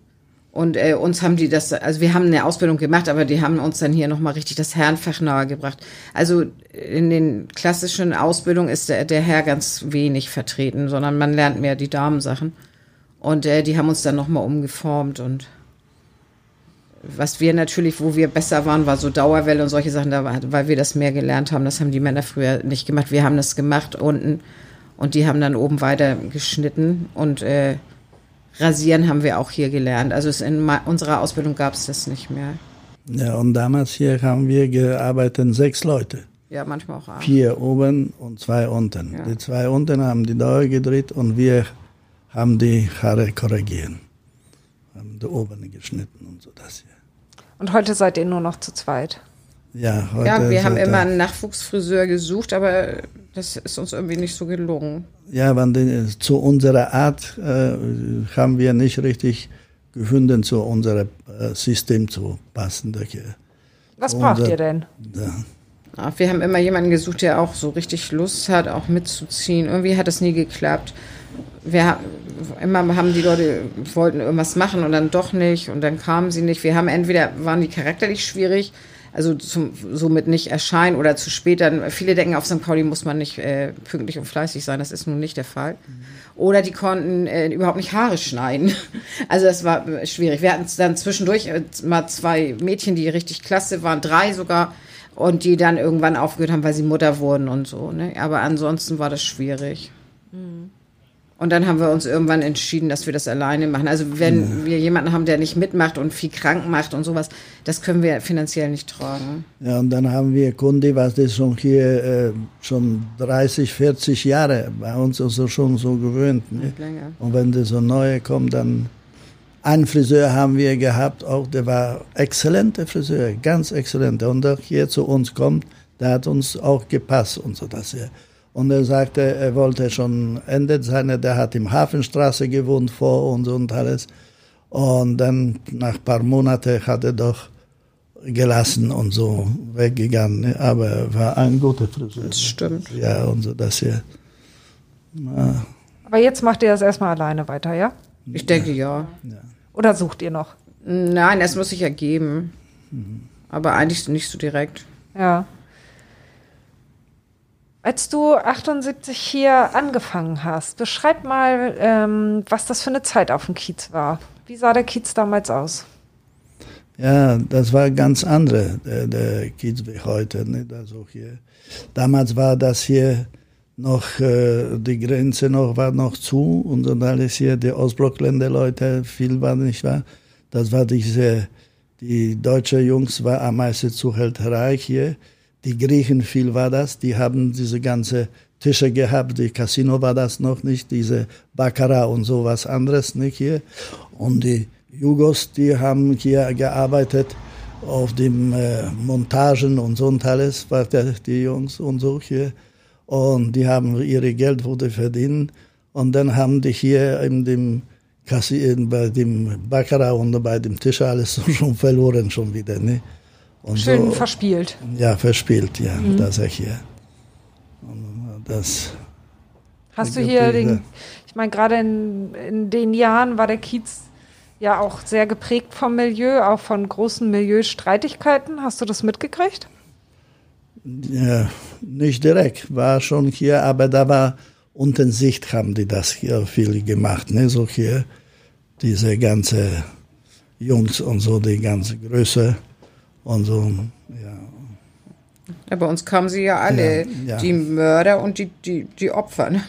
und äh, uns haben die das, also wir haben eine Ausbildung gemacht, aber die haben uns dann hier nochmal richtig das Herrenfach nahegebracht. Also in den klassischen Ausbildungen ist der, der Herr ganz wenig vertreten, sondern man lernt mehr die Damensachen. Und äh, die haben uns dann nochmal umgeformt und was wir natürlich, wo wir besser waren, war so Dauerwelle und solche Sachen, weil wir das mehr gelernt haben. Das haben die Männer früher nicht gemacht. Wir haben das gemacht unten und die haben dann oben weiter geschnitten und äh, rasieren haben wir auch hier gelernt. Also es in unserer Ausbildung gab es das nicht mehr. Ja, und damals hier haben wir gearbeitet, sechs Leute. Ja, manchmal auch abends. Vier oben und zwei unten. Ja. Die zwei unten haben die Dauer gedreht und wir haben die Haare korrigieren. Haben die oben geschnitten und so das hier. Und heute seid ihr nur noch zu zweit. Ja, heute Ja, wir haben immer einen Nachwuchsfriseur gesucht, aber das ist uns irgendwie nicht so gelungen. Ja, wenn die, zu unserer Art äh, haben wir nicht richtig gefunden, zu unserem äh, System zu passen. Was Und, braucht äh, ihr denn? Ja. Ja, wir haben immer jemanden gesucht, der auch so richtig Lust hat, auch mitzuziehen. Irgendwie hat das nie geklappt. Wir immer haben die Leute wollten irgendwas machen und dann doch nicht und dann kamen sie nicht. Wir haben entweder waren die charakterlich schwierig, also zum, somit nicht erscheinen oder zu spät. Dann viele denken, auf St. Pauli muss man nicht äh, pünktlich und fleißig sein. Das ist nun nicht der Fall. Oder die konnten äh, überhaupt nicht Haare schneiden. Also das war äh, schwierig. Wir hatten dann zwischendurch äh, mal zwei Mädchen, die richtig klasse waren, drei sogar und die dann irgendwann aufgehört haben, weil sie Mutter wurden und so. Ne? Aber ansonsten war das schwierig. Und dann haben wir uns irgendwann entschieden, dass wir das alleine machen. Also wenn wir jemanden haben, der nicht mitmacht und viel krank macht und sowas, das können wir finanziell nicht tragen. ja, und dann haben wir Kunde, was das schon hier äh, schon 30, 40 Jahre bei uns also schon so gewöhnt. Ne? Und wenn das so neue kommt, dann einen Friseur haben wir gehabt, auch der war exzellenter Friseur, ganz exzellenter. Und der hier zu uns kommt, der hat uns auch gepasst und so das hier. Und er sagte, er wollte schon endet seine, der hat im Hafenstraße gewohnt vor uns und alles. Und dann nach ein paar Monaten hat er doch gelassen und so weggegangen. Aber er war ein guter Friseur. Das stimmt. Ja, und so das hier. Aber jetzt macht ihr das erstmal alleine weiter, ja? Ich denke ja. Oder sucht ihr noch? Nein, das muss sich ergeben. Aber eigentlich nicht so direkt. Ja. Als du 78 hier angefangen hast, beschreib mal, ähm, was das für eine Zeit auf dem Kiez war. Wie sah der Kiez damals aus? Ja, das war ganz andere, der, der Kiez wie heute. Nicht? Also hier. Damals war das hier noch, äh, die Grenze noch, war noch zu und dann alles hier, die Ostblockländer Leute, viel war nicht wahr. Das war diese, die deutsche Jungs war am meisten Zuhälterei hier. Die Griechen, viel war das, die haben diese ganze Tische gehabt, die Casino war das noch nicht, diese Baccarat und sowas anderes nicht hier. Und die Jugos, die haben hier gearbeitet auf den äh, Montagen und so und alles, die Jungs und so hier. Und die haben ihre Geld wurde verdient. Und dann haben die hier in dem Kassieren, bei dem Baccarat und bei dem Tisch alles schon verloren schon wieder. Ne? Und Schön so, verspielt. Ja, verspielt, ja, mhm. das ist hier. Und das. Hast du hier den, ich meine, gerade in, in den Jahren war der Kiez ja auch sehr geprägt vom Milieu, auch von großen Milieustreitigkeiten. Hast du das mitgekriegt? Ja, nicht direkt, war schon hier, aber da war unten Sicht haben die das hier viel gemacht, ne? So hier diese ganze Jungs und so, die ganze Größe und so, ja. Ja, bei uns kamen sie ja alle, ja, ja. die Mörder und die, die, die Opfer. Ne?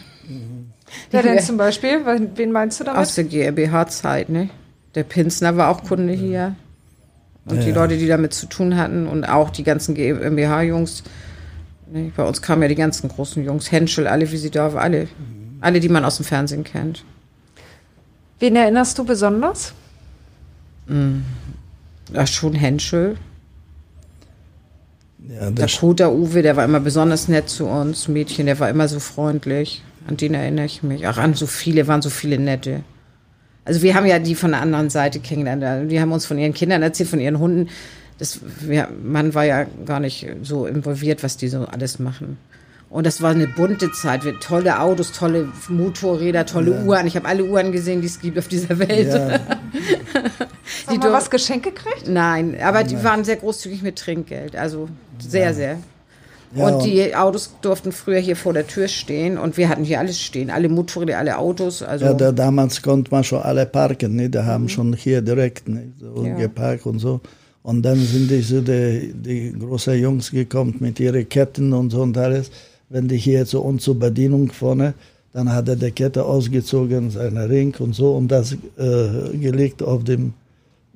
Wer denn zum Beispiel? Wen meinst du damit? Aus der GmbH-Zeit, ne? Der Pinsner war auch Kunde hier. Und ja. die Leute, die damit zu tun hatten und auch die ganzen GmbH-Jungs. Ne? Bei uns kamen ja die ganzen großen Jungs, Henschel, alle wie sie da waren, alle. Alle, die man aus dem Fernsehen kennt. Wen erinnerst du besonders? Mm. Ja, schon Henschel. Ja, der Kota Uwe, der war immer besonders nett zu uns. Mädchen, der war immer so freundlich. An den erinnere ich mich. Auch an so viele, waren so viele nette. Also wir haben ja die von der anderen Seite kennengelernt. Die haben uns von ihren Kindern erzählt, von ihren Hunden. Das, wir, man war ja gar nicht so involviert, was die so alles machen. Und das war eine bunte Zeit. Wir, tolle Autos, tolle Motorräder, tolle ja. Uhren. Ich habe alle Uhren gesehen, die es gibt auf dieser Welt. Ja. die du was Geschenk gekriegt? Nein, aber die waren sehr großzügig mit Trinkgeld. Also sehr, ja. sehr. Ja, und die Autos durften früher hier vor der Tür stehen und wir hatten hier alles stehen, alle Motorräder, alle Autos. Also ja, da, damals konnte man schon alle parken, ne? da haben mhm. schon hier direkt ne? so ja. geparkt und so. Und dann sind die, so die, die großen Jungs gekommen mit ihren Ketten und so und alles. Wenn die hier zu uns zur Bedienung vorne, dann hat er die Kette ausgezogen, seinen Ring und so und das äh, gelegt auf dem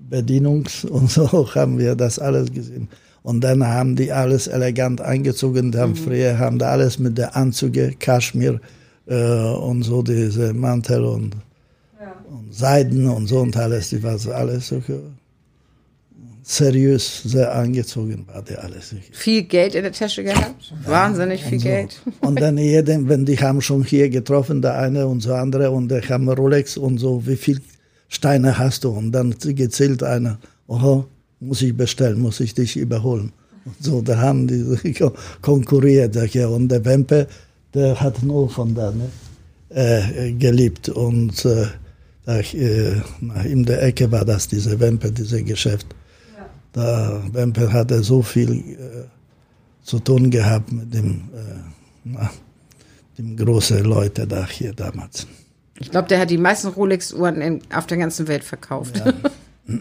Bedienungs und so haben wir das alles gesehen. Und dann haben die alles elegant eingezogen. Dann mhm. früher haben da alles mit der Anzüge, Kaschmir äh, und so diese Mantel und, ja. und, Seiden und so und alles. Die war so alles so seriös, sehr angezogen war die alles. Viel Geld in der Tasche gehabt? Ja, Wahnsinnig viel so. Geld. Und dann jeden, wenn die haben schon hier getroffen, der eine und so andere und die haben Rolex und so, wie viel Steine hast du? Und dann gezählt einer, oho, muss ich bestellen, muss ich dich überholen. Und so, da haben die konkurriert. Und der Wempe, der hat nur von da ne, äh, gelebt. Und äh, da, äh, in der Ecke war das, diese Wempe, dieses Geschäft. Ja. Da Wempe hatte so viel äh, zu tun gehabt mit dem, äh, na, dem großen Leute da hier damals. Ich glaube, der hat die meisten Rolex-Uhren auf der ganzen Welt verkauft. Ja.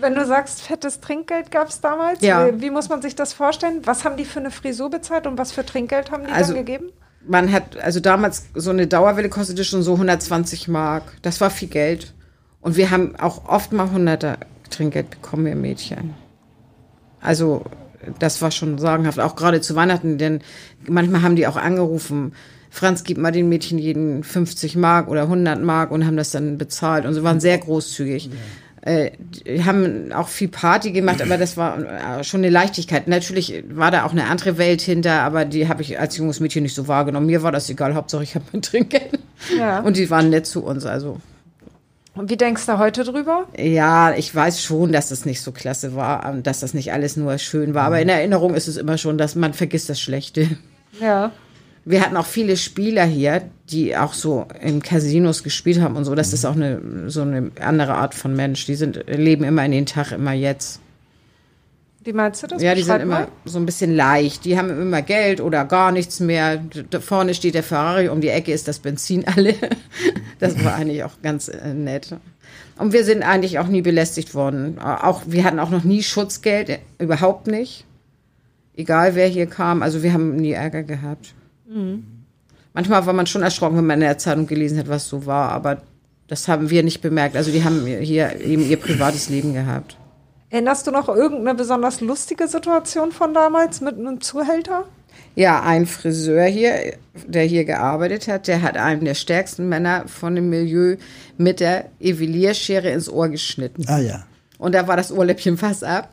wenn du sagst, fettes Trinkgeld gab es damals, ja. wie, wie, muss man sich das vorstellen? Was haben die für eine Frisur bezahlt und was für Trinkgeld haben die also, dann gegeben? Man hat, also damals, so eine Dauerwelle kostete schon so 120 Mark. Das war viel Geld. Und wir haben auch oft mal 100er Trinkgeld bekommen, wir Mädchen. Also, das war schon sagenhaft, auch gerade zu Weihnachten, denn manchmal haben die auch angerufen, Franz gibt mal den Mädchen jeden 50 Mark oder 100 Mark und haben das dann bezahlt und sie waren sehr großzügig. Ja. Äh, die haben auch viel Party gemacht, aber das war äh, schon eine Leichtigkeit. Natürlich war da auch eine andere Welt hinter, aber die habe ich als junges Mädchen nicht so wahrgenommen. Mir war das egal, Hauptsache ich habe mein Trinkgeld. Ja. Und die waren nett zu uns, also. Und wie denkst du heute drüber? Ja, ich weiß schon, dass das nicht so klasse war, dass das nicht alles nur schön war. Aber in Erinnerung ist es immer schon, dass man vergisst das Schlechte. Ja. Wir hatten auch viele Spieler hier, die auch so in Casinos gespielt haben und so. Das ist auch eine, so eine andere Art von Mensch. Die sind, leben immer in den Tag, immer jetzt. Wie meinst du das? Ja, die sind immer so ein bisschen leicht. Die haben immer Geld oder gar nichts mehr. Da vorne steht der Ferrari, um die Ecke ist das Benzin alle. Das war eigentlich auch ganz äh, nett. Und wir sind eigentlich auch nie belästigt worden. Auch, wir hatten auch noch nie Schutzgeld, überhaupt nicht. Egal wer hier kam. Also wir haben nie Ärger gehabt. Mhm. Manchmal war man schon erschrocken, wenn man in der Zeitung gelesen hat, was so war, aber das haben wir nicht bemerkt. Also die haben hier eben ihr privates Leben gehabt. Erinnerst du noch irgendeine besonders lustige Situation von damals mit einem Zuhälter? Ja, ein Friseur hier, der hier gearbeitet hat, der hat einen der stärksten Männer von dem Milieu mit der Evilierschere ins Ohr geschnitten. Ah ja. Und da war das Ohrläppchen fast ab.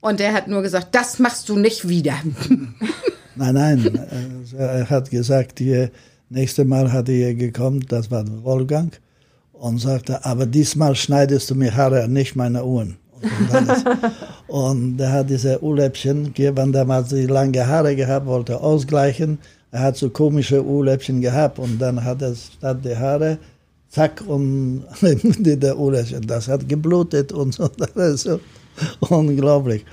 Und der hat nur gesagt, das machst du nicht wieder. Nein, nein. Also er hat gesagt, hier, nächste Mal hat er gekommen, das war Wolfgang, und sagte, aber diesmal schneidest du mir Haare, nicht meine Uhren. Und, er hat diese Urläppchen, wenn der mal die lange Haare gehabt, wollte ausgleichen. Er hat so komische Urläppchen gehabt und dann hat er statt der Haare, zack, und der Urläppchen, das hat geblutet und so. Das ist so unglaublich.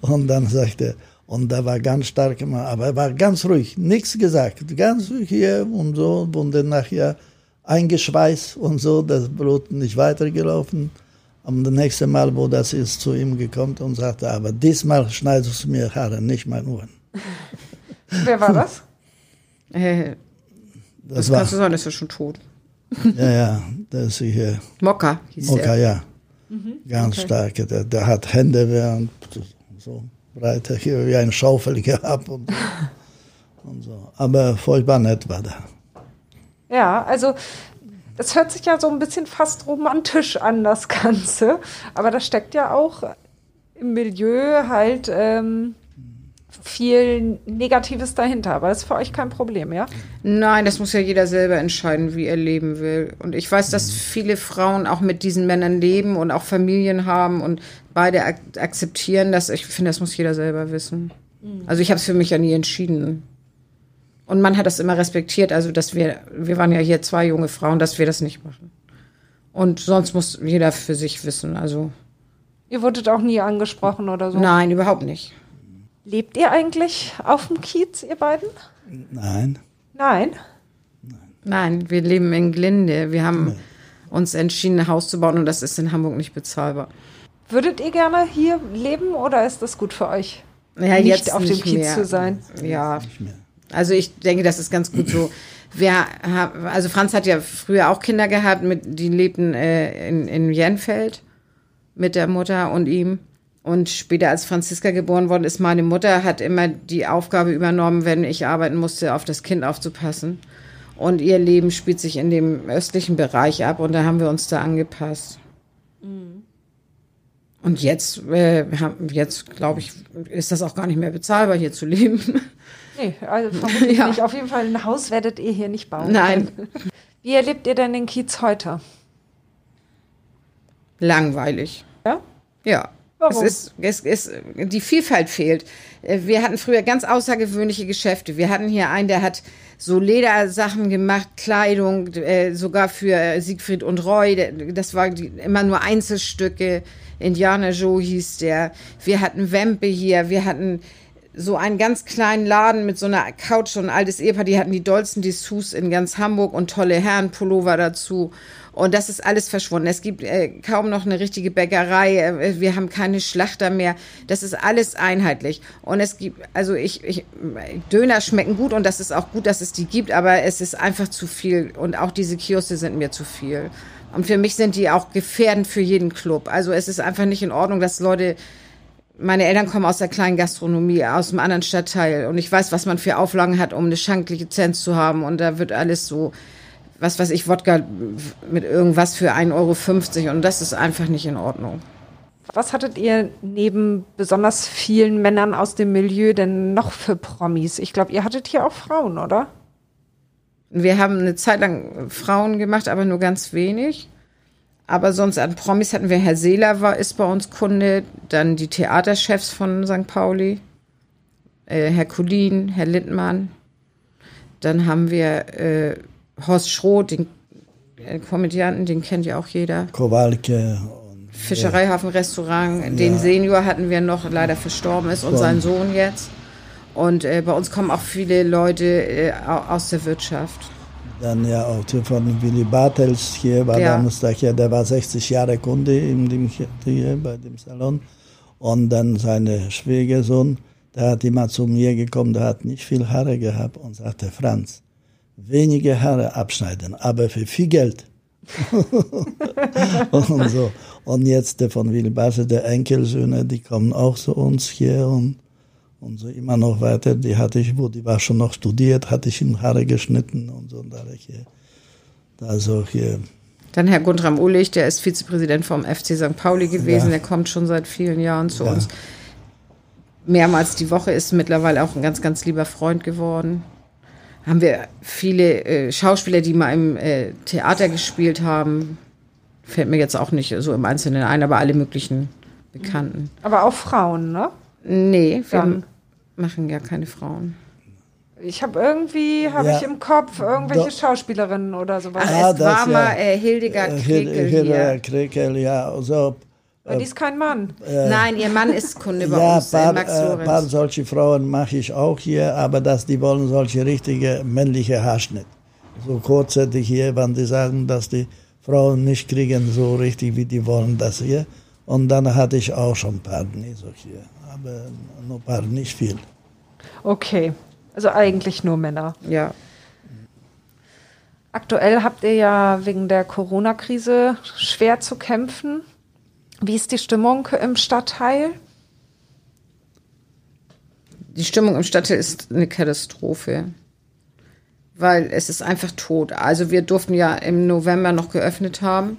Und dann sagte er, und da war ganz stark immer, aber er war ganz ruhig, nichts gesagt, ganz ruhig hier und so, und dann nachher eingeschweißt und so, das Blut nicht weitergelaufen. Am nächsten Mal, wo das ist, zu ihm gekommen und sagte, aber diesmal schneidest du mir Haare, nicht mein Ohren. Wer war das? Äh, Das, das war, kannst du sagen, ist ja schon tot. ja, ja, das ist hier, Mokka hieß okay, der. ja, ganz stark. Der, der hat Hände während so breite hier wie ein Schaufel gehabt und, und so. Aber furchtbar nett war der. Ja, also es hört sich ja so ein bisschen fast romantisch an, das Ganze. Aber da steckt ja auch im Milieu halt ähm, viel Negatives dahinter. Aber das ist für euch kein Problem, ja? Nein, das muss ja jeder selber entscheiden, wie er leben will. Und ich weiß, dass viele Frauen auch mit diesen Männern leben und auch Familien haben und beide ak akzeptieren das. Ich finde, das muss jeder selber wissen. Also ich habe es für mich ja nie entschieden. Und man hat das immer respektiert, also dass wir, wir waren ja hier zwei junge Frauen, dass wir das nicht machen. Und sonst muss jeder für sich wissen. Also Ihr wurdet auch nie angesprochen oder so. nein, überhaupt nicht. Lebt ihr eigentlich auf dem Kiez, ihr beiden? Nein, Nein. Nein, wir leben in Glinde. Wir haben uns entschieden, ein Haus zu bauen und das ist in Hamburg nicht bezahlbar. Würdet ihr gerne hier leben oder ist das gut für euch? Ja, nicht jetzt auf dem nicht Kiez mehr. zu sein. Ja, also ich denke, das ist ganz gut so. Wir haben, also Franz hat ja früher auch Kinder gehabt, mit, die lebten äh, in, in Jenfeld mit der Mutter und ihm. Und später, als Franziska geboren worden ist, meine Mutter hat immer die Aufgabe übernommen, wenn ich arbeiten musste, auf das Kind aufzupassen. Und ihr Leben spielt sich in dem östlichen Bereich ab und da haben wir uns da angepasst. Und jetzt, äh, jetzt glaube ich, ist das auch gar nicht mehr bezahlbar, hier zu leben. Nee, also vermutlich Ja. nicht. Auf jeden Fall ein Haus werdet ihr hier nicht bauen. Nein. Wie erlebt ihr denn den Kiez heute? Langweilig. Ja? Ja. Warum? Es ist, es ist, die Vielfalt fehlt. Äh, Wir hatten früher ganz außergewöhnliche Geschäfte. Wir hatten hier einen, der hat so Ledersachen gemacht, Kleidung, äh, sogar für äh, Siegfried und Roy. Das war die, immer nur Einzelstücke. Indianer Joe hieß der. Wir hatten Wempe hier. Wir hatten so einen ganz kleinen Laden mit so einer Couch und ein altes Ehepaar. Die hatten die dollsten Dessous in ganz Hamburg und tolle Herrenpullover dazu. Und das ist alles verschwunden. Es gibt äh, kaum noch eine richtige Bäckerei. Äh, wir haben keine Schlachter mehr. Das ist alles einheitlich. Und es gibt, also ich, ich, Döner schmecken gut und das ist auch gut, dass es die gibt, aber es ist einfach zu viel. Und auch diese Kioske sind mir zu viel. Und für mich sind die auch gefährdend für jeden Club. Also es ist einfach nicht in Ordnung, dass Leute meine Eltern kommen aus der kleinen Gastronomie, aus einem anderen Stadtteil. Und ich weiß, was man für Auflagen hat, um eine Schanklizenz zu haben. Und da wird alles so, was weiß ich, Wodka mit irgendwas für 1,50 Euro. Und das ist einfach nicht in Ordnung. Was hattet ihr neben besonders vielen Männern aus dem Milieu denn noch für Promis? Ich glaube, ihr hattet hier auch Frauen, oder? Wir haben eine Zeit lang Frauen gemacht, aber nur ganz wenig. Aber sonst an Promis hatten wir Herr Seeler war, ist bei uns Kunde, dann die Theaterchefs von St. Pauli, äh, Herr Kulin, Herr Lindmann. Dann haben wir äh, Horst Schroth, den äh, Komödianten, den kennt ja auch jeder. Kowalke und Fischereihafen-Restaurant. Den Senior hatten wir noch, leider verstorben ist, und sein Sohn jetzt. Und äh, bei uns kommen auch viele Leute äh, au- aus der Wirtschaft. dann ja auch von Willy Bartels hier war Ja. damals da hier, der war 60 Jahre Kunde in dem, hier bei dem Salon. Und dann seine Schwiegersohn, der hat immer zu mir gekommen, der hat nicht viel Haare gehabt und sagte, Franz, wenige Haare abschneiden, aber für viel Geld. und so. Und jetzt der von Willy Bartels, der Enkelsöhne, die kommen auch zu uns hier und und so immer noch weiter. Die hatte ich, wo die war schon noch studiert, hatte ich ihm Haare geschnitten und so. Und da ich hier, also hier, Dann Herr Guntram Ullich, der ist Vizepräsident vom FC St. Pauli gewesen, Ja. der kommt schon seit vielen Jahren zu Ja. uns. Mehrmals die Woche ist mittlerweile auch ein ganz, ganz lieber Freund geworden. Haben wir viele äh, Schauspieler, die mal im äh, Theater gespielt haben. Fällt mir jetzt auch nicht so im Einzelnen ein, aber alle möglichen Bekannten. Aber auch Frauen, ne? Nee, wir Dann. machen ja keine Frauen. Ich habe irgendwie, habe Ja. ich im Kopf irgendwelche Doch. Schauspielerinnen oder sowas. Ach, Ah, es das war ja. mal äh, Hildegard Äh, Krekel hier. Krekel, ja. Also, Aber die ist kein Mann. Nein, ihr Mann ist Kunde bei ja, uns, äh, paar, Max äh, Lorenz. paar solche Frauen mache ich auch hier, aber dass die wollen solche richtige männliche Haarschnitt. So kurze die hier, wenn die sagen, dass die Frauen nicht kriegen so richtig, wie die wollen das hier. Und dann hatte ich auch schon ein paar, nicht so aber nur ein paar, nicht viel. Okay. Also eigentlich nur Männer. ja. Aktuell habt ihr ja wegen der Corona-Krise schwer zu kämpfen. Wie ist die Stimmung im Stadtteil? Die Stimmung im Stadtteil ist eine Katastrophe. Weil es ist einfach tot. Also wir durften ja im November noch geöffnet haben.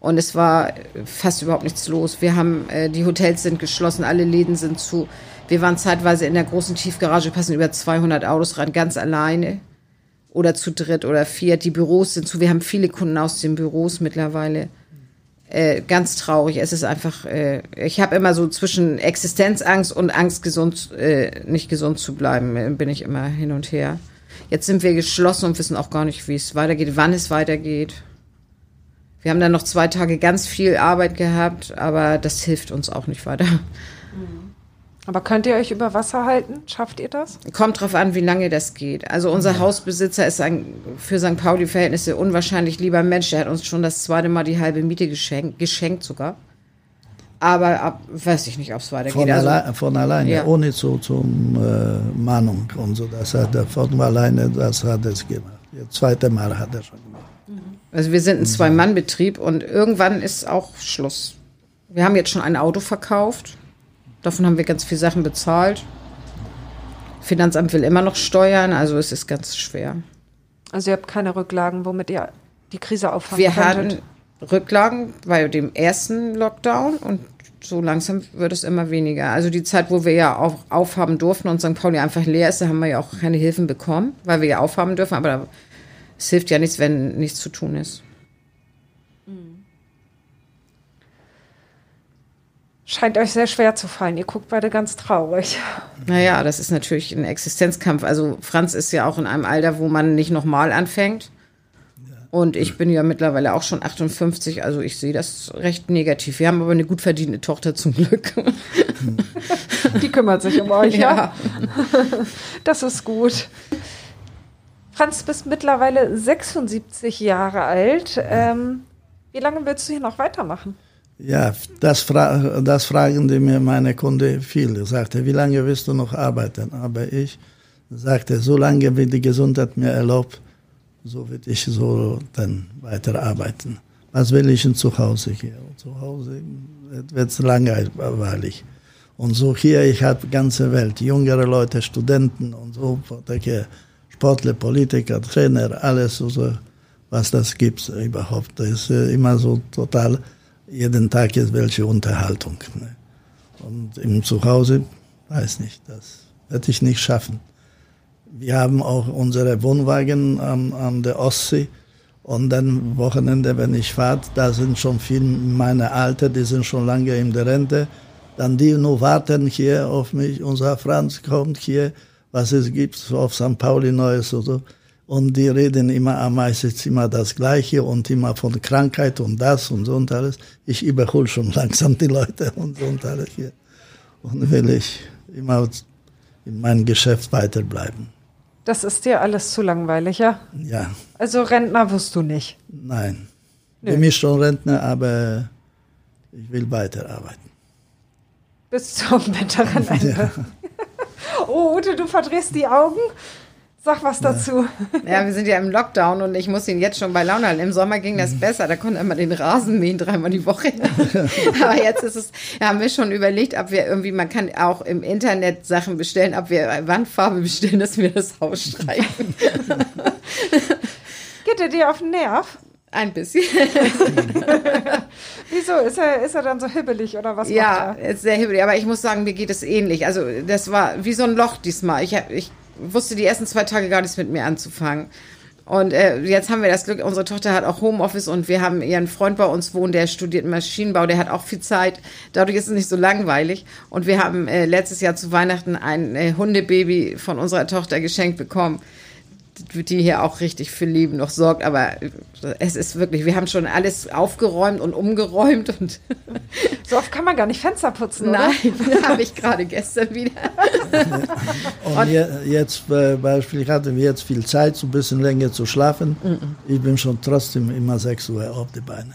Und es war fast überhaupt nichts los. Wir haben, äh, die Hotels sind geschlossen, alle Läden sind zu. Wir waren zeitweise in der großen Tiefgarage, passen über 200 Autos rein, ganz alleine. Oder zu dritt oder viert. Die Büros sind zu. Wir haben viele Kunden aus den Büros mittlerweile. Äh, ganz traurig. Es ist einfach, äh, ich habe immer so zwischen Existenzangst und Angst, gesund, äh, nicht gesund zu bleiben, äh, bin ich immer hin und her. Jetzt sind wir geschlossen und wissen auch gar nicht, wie es weitergeht, wann es weitergeht. Wir haben dann noch zwei Tage ganz viel Arbeit gehabt, aber das hilft uns auch nicht weiter. Aber könnt ihr euch über Wasser halten? Schafft ihr das? Kommt drauf an, wie lange das geht. Also unser Hausbesitzer ist ein für St. Pauli-Verhältnisse unwahrscheinlich lieber Mensch. Der hat uns schon das zweite Mal die halbe Miete geschenkt, geschenkt sogar. Aber ab, weiß ich nicht, ob es weitergeht. Von, Also, von alleine, Ja. ohne zu, zum äh, Mahnung und so. Das hat er von alleine, das hat er gemacht. Das zweite Mal hat er schon gemacht. also wir sind ein Zwei-Mann-Betrieb und irgendwann ist auch Schluss. Wir haben jetzt schon ein Auto verkauft. Davon haben wir ganz viele Sachen bezahlt. Finanzamt will immer noch steuern, also es ist ganz schwer. Also ihr habt keine Rücklagen, womit ihr die Krise auffangen Wir könntet? hatten Rücklagen bei dem ersten Lockdown und so langsam wird es immer weniger. Also die Zeit, wo wir ja auch aufhaben durften und St. Pauli einfach leer ist, da haben wir ja auch keine Hilfen bekommen, weil wir ja aufhaben dürfen. Aber es hilft ja nichts, wenn nichts zu tun ist. Scheint euch sehr schwer zu fallen. Ihr guckt beide ganz traurig. Naja, das ist natürlich ein Existenzkampf. Also Franz ist ja auch in einem Alter, wo man nicht nochmal anfängt. Und ich bin ja mittlerweile auch schon 58, also ich sehe das recht negativ. Wir haben aber eine gut verdiente Tochter zum Glück. Die kümmert sich um euch, ja? Ja. Das ist gut. Franz, bist mittlerweile 76 Jahre alt. Ähm, wie lange willst du hier noch weitermachen? Ja, das, fra das fragen die mir meine Kunden viel. Ich sagte, wie lange willst du noch arbeiten? Aber ich sagte, so lange wie die Gesundheit mir erlaubt, so will ich so dann weiterarbeiten. Was will ich denn zu Hause hier? Zu Hause wird es langweilig. Und so hier, ich habe ganze Welt, jüngere Leute, Studenten und so, Sportler, Politiker, Trainer, alles so was das gibt überhaupt. Das ist äh, immer so total, jeden Tag ist welche Unterhaltung. Ne? Und im Zuhause, weiß nicht, das werde ich nicht schaffen. Wir haben auch unsere Wohnwagen an, an der Ostsee. Und dann Wochenende, wenn ich fahre, da sind schon viele meine Alten, die sind schon lange in der Rente. Dann die nur warten hier auf mich. Unser Franz kommt hier, was es gibt auf St. Pauli Neues oder so. Und die reden immer am meisten immer das Gleiche und immer von Krankheit und das und so und alles. Ich überhole schon langsam die Leute und so und alles hier. Und will ich immer in meinem Geschäft weiterbleiben. Das ist dir alles zu langweilig, ja? Ja, Also Rentner wirst du nicht. nein. Ich bin schon Rentner, aber ich will weiterarbeiten. Bis zum bitteren Ende. Oh, Ute, du verdrehst die Augen. Sag was dazu. Ja, wir sind ja im Lockdown und ich muss ihn jetzt schon bei Laune halten. Im Sommer ging das besser, da konnte er mal den Rasen mähen dreimal die Woche. Aber jetzt ist es, ja, haben wir schon überlegt, ob wir irgendwie, man kann auch im Internet Sachen bestellen, ob wir Wandfarbe bestellen, dass wir das Haus streichen. Geht er dir auf den Nerv? Ein bisschen. Wieso? Ist er, ist er dann so hibbelig oder was ja, macht er? ist sehr hibbelig. Aber ich muss sagen, mir geht es ähnlich. Also das war wie so ein Loch diesmal. Ich, ich wusste die ersten zwei Tage gar nichts mit mir anzufangen. Und äh, jetzt haben wir das Glück, unsere Tochter hat auch Homeoffice und wir haben ihren Freund bei uns wohnen, der studiert Maschinenbau, der hat auch viel Zeit. Dadurch ist es nicht so langweilig. Und wir haben äh, letztes Jahr zu Weihnachten ein äh, Hundebaby von unserer Tochter geschenkt bekommen die hier auch richtig für Leben noch sorgt. Aber es ist wirklich, wir haben schon alles aufgeräumt und umgeräumt und so oft kann man gar nicht Fenster putzen? Nein, habe ich gerade gestern wieder. und, und jetzt äh, Beispiel, ich hatte jetzt viel Zeit, so ein bisschen länger zu schlafen. Ich bin schon trotzdem immer 6 Uhr auf die Beine.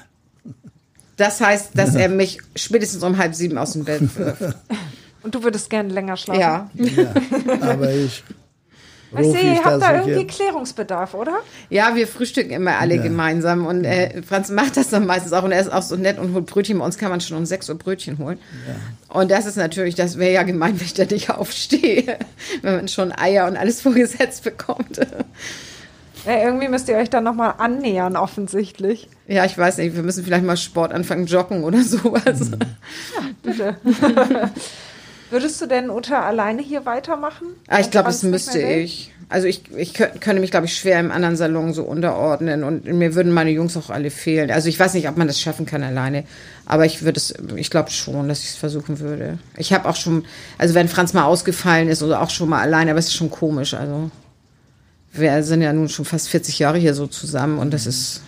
Das heißt, dass er mich spätestens um halb sieben aus dem Bett wirft. Und du würdest gerne länger schlafen? Ja. ja aber ich ich sehe, ihr habt da irgendwie Klärungsbedarf, oder? Ja, wir frühstücken immer alle ja. gemeinsam und äh, Franz macht das dann meistens auch und er ist auch so nett und holt Brötchen. Bei uns kann man schon um 6 Uhr Brötchen holen. Ja. Und das ist natürlich, das wäre ja gemein, wenn ich da nicht aufstehe, wenn man schon Eier und alles vorgesetzt bekommt. Ja, irgendwie müsst ihr euch dann nochmal annähern, offensichtlich. Ja, ich weiß nicht, wir müssen vielleicht mal Sport anfangen, joggen oder sowas. Ja, bitte. Würdest du denn Uta alleine hier weitermachen? Ah, ich glaube, das müsste ich. Also ich, ich könnte mich, glaube ich, schwer im anderen Salon so unterordnen und mir würden meine Jungs auch alle fehlen. Also ich weiß nicht, ob man das schaffen kann alleine, aber ich würde es, ich glaube schon, dass ich es versuchen würde. Ich habe auch schon, also wenn Franz mal ausgefallen ist oder auch schon mal alleine, aber es ist schon komisch. Also wir sind ja nun schon fast 40 Jahre hier so zusammen und das ist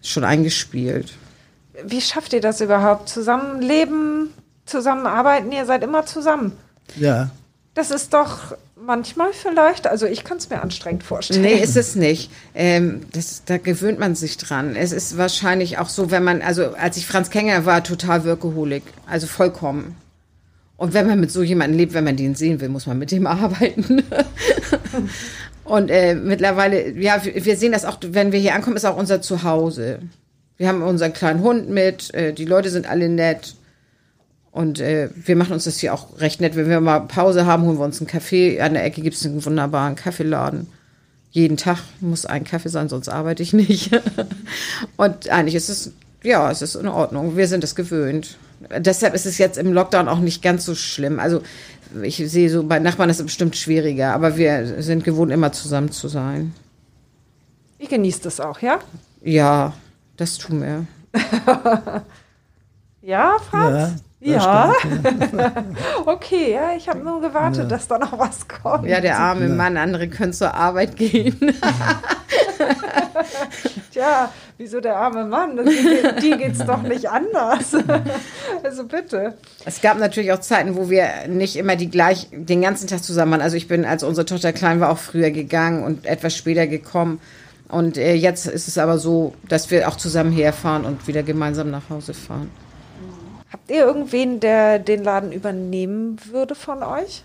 schon eingespielt. Wie schafft ihr das überhaupt? Zusammenleben, zusammenarbeiten, ihr seid immer zusammen. Ja. Das ist doch manchmal vielleicht, also ich kann es mir anstrengend vorstellen. Nee, ist es nicht. Ähm, das, da gewöhnt man sich dran. Es ist wahrscheinlich auch so, wenn man, also als ich Franz Kenger war, total Workaholic, also vollkommen. Und wenn man mit so jemandem lebt, wenn man den sehen will, muss man mit dem arbeiten. Und äh, mittlerweile, ja, wir, wir sehen das auch, wenn wir hier ankommen, ist auch unser Zuhause. Wir haben unseren kleinen Hund mit, äh, die Leute sind alle nett. Und äh, wir machen uns das hier auch recht nett. Wenn wir mal Pause haben, holen wir uns einen Kaffee. An der Ecke gibt es einen wunderbaren Kaffeeladen. Jeden Tag muss ein Kaffee sein, sonst arbeite ich nicht. und eigentlich ist es, ja, es ist in Ordnung. Wir sind es gewöhnt. Deshalb ist es jetzt im Lockdown auch nicht ganz so schlimm. Also ich sehe so, bei Nachbarn ist es bestimmt schwieriger, aber wir sind gewohnt, immer zusammen zu sein. Ihr genießt es auch, ja? Ja, das tun wir. ja, Franz? Ja. Ja, okay, ja, ich habe nur gewartet, ja. dass da noch was kommt. Ja, der arme ja. Mann, andere können zur Arbeit gehen. Tja, wieso der arme Mann? Die, die geht's doch nicht anders. also bitte. Es gab natürlich auch Zeiten, wo wir nicht immer die gleich den ganzen Tag zusammen waren. Also ich bin, als unsere Tochter klein war, auch früher gegangen und etwas später gekommen. Und äh, jetzt ist es aber so, dass wir auch zusammen herfahren und wieder gemeinsam nach Hause fahren. Habt ihr irgendwen, der den Laden übernehmen würde von euch?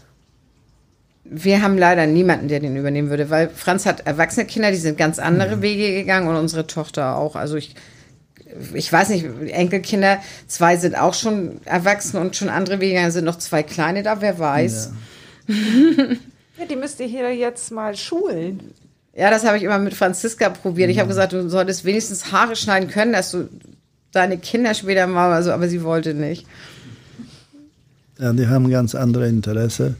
Wir haben leider niemanden, der den übernehmen würde, weil Franz hat erwachsene Kinder, die sind ganz andere mhm. Wege gegangen und unsere Tochter auch. Also ich, ich weiß nicht, Enkelkinder, zwei sind auch schon erwachsen und schon andere Wege gegangen, sind noch zwei kleine da, wer weiß. Ja. ja, die müsst ihr hier jetzt mal schulen. Ja, das habe ich immer mit Franziska probiert. Ich habe gesagt, du solltest wenigstens Haare schneiden können, dass du deine Kinder später mal, also, aber sie wollte nicht. Ja, die haben ganz andere Interesse,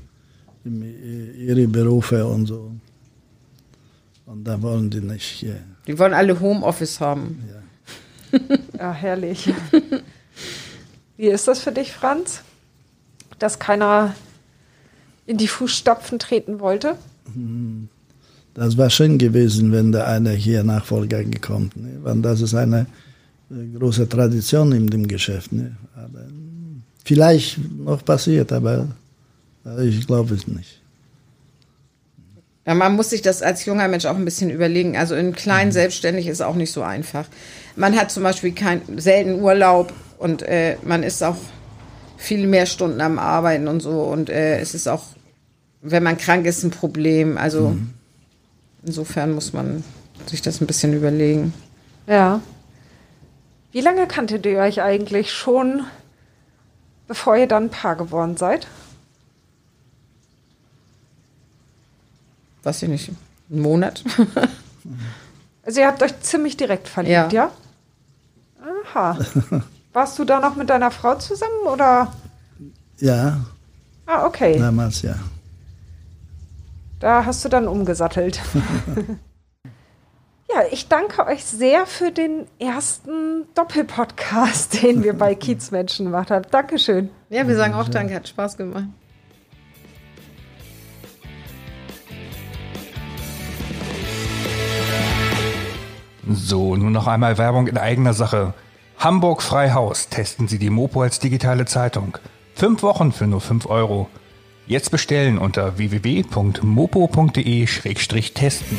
ihre Berufe und so. Und da wollen die nicht. Yeah. Die wollen alle Homeoffice haben. Ja. ja, herrlich. Wie ist das für dich, Franz? Dass keiner in die Fußstapfen treten wollte? Das war schön gewesen, wenn da einer hier Nachfolger gekommen ist. Ne? Das ist eine große Tradition in dem Geschäft. Ne? Aber vielleicht noch passiert, aber ich glaube es nicht. Ja, man muss sich das als junger Mensch auch ein bisschen überlegen. Also in klein mhm. selbstständig ist auch nicht so einfach. Man hat zum Beispiel kein, selten Urlaub und äh, man ist auch viel mehr Stunden am Arbeiten und so. Und äh, es ist auch, wenn man krank ist, ein Problem. Also mhm. insofern muss man sich das ein bisschen überlegen. Ja. Wie lange kanntet ihr euch eigentlich schon, bevor ihr dann ein Paar geworden seid? Weiß ich nicht. Einen Monat? Also ihr habt euch ziemlich direkt verliebt, ja? Ja. Aha. Warst du da noch mit deiner Frau zusammen oder? Ja, Ah, okay. damals ja. Da hast du dann umgesattelt. ja, ich danke euch sehr für den ersten Doppelpodcast, den wir bei Kiezmenschen gemacht haben. Dankeschön. Ja, wir sagen auch Danke, hat Spaß gemacht. So, nun noch einmal Werbung in eigener Sache. Hamburg Freihaus testen Sie die Mopo als digitale Zeitung. Fünf Wochen für nur 5 Euro. Jetzt bestellen unter www.mopo.de-testen.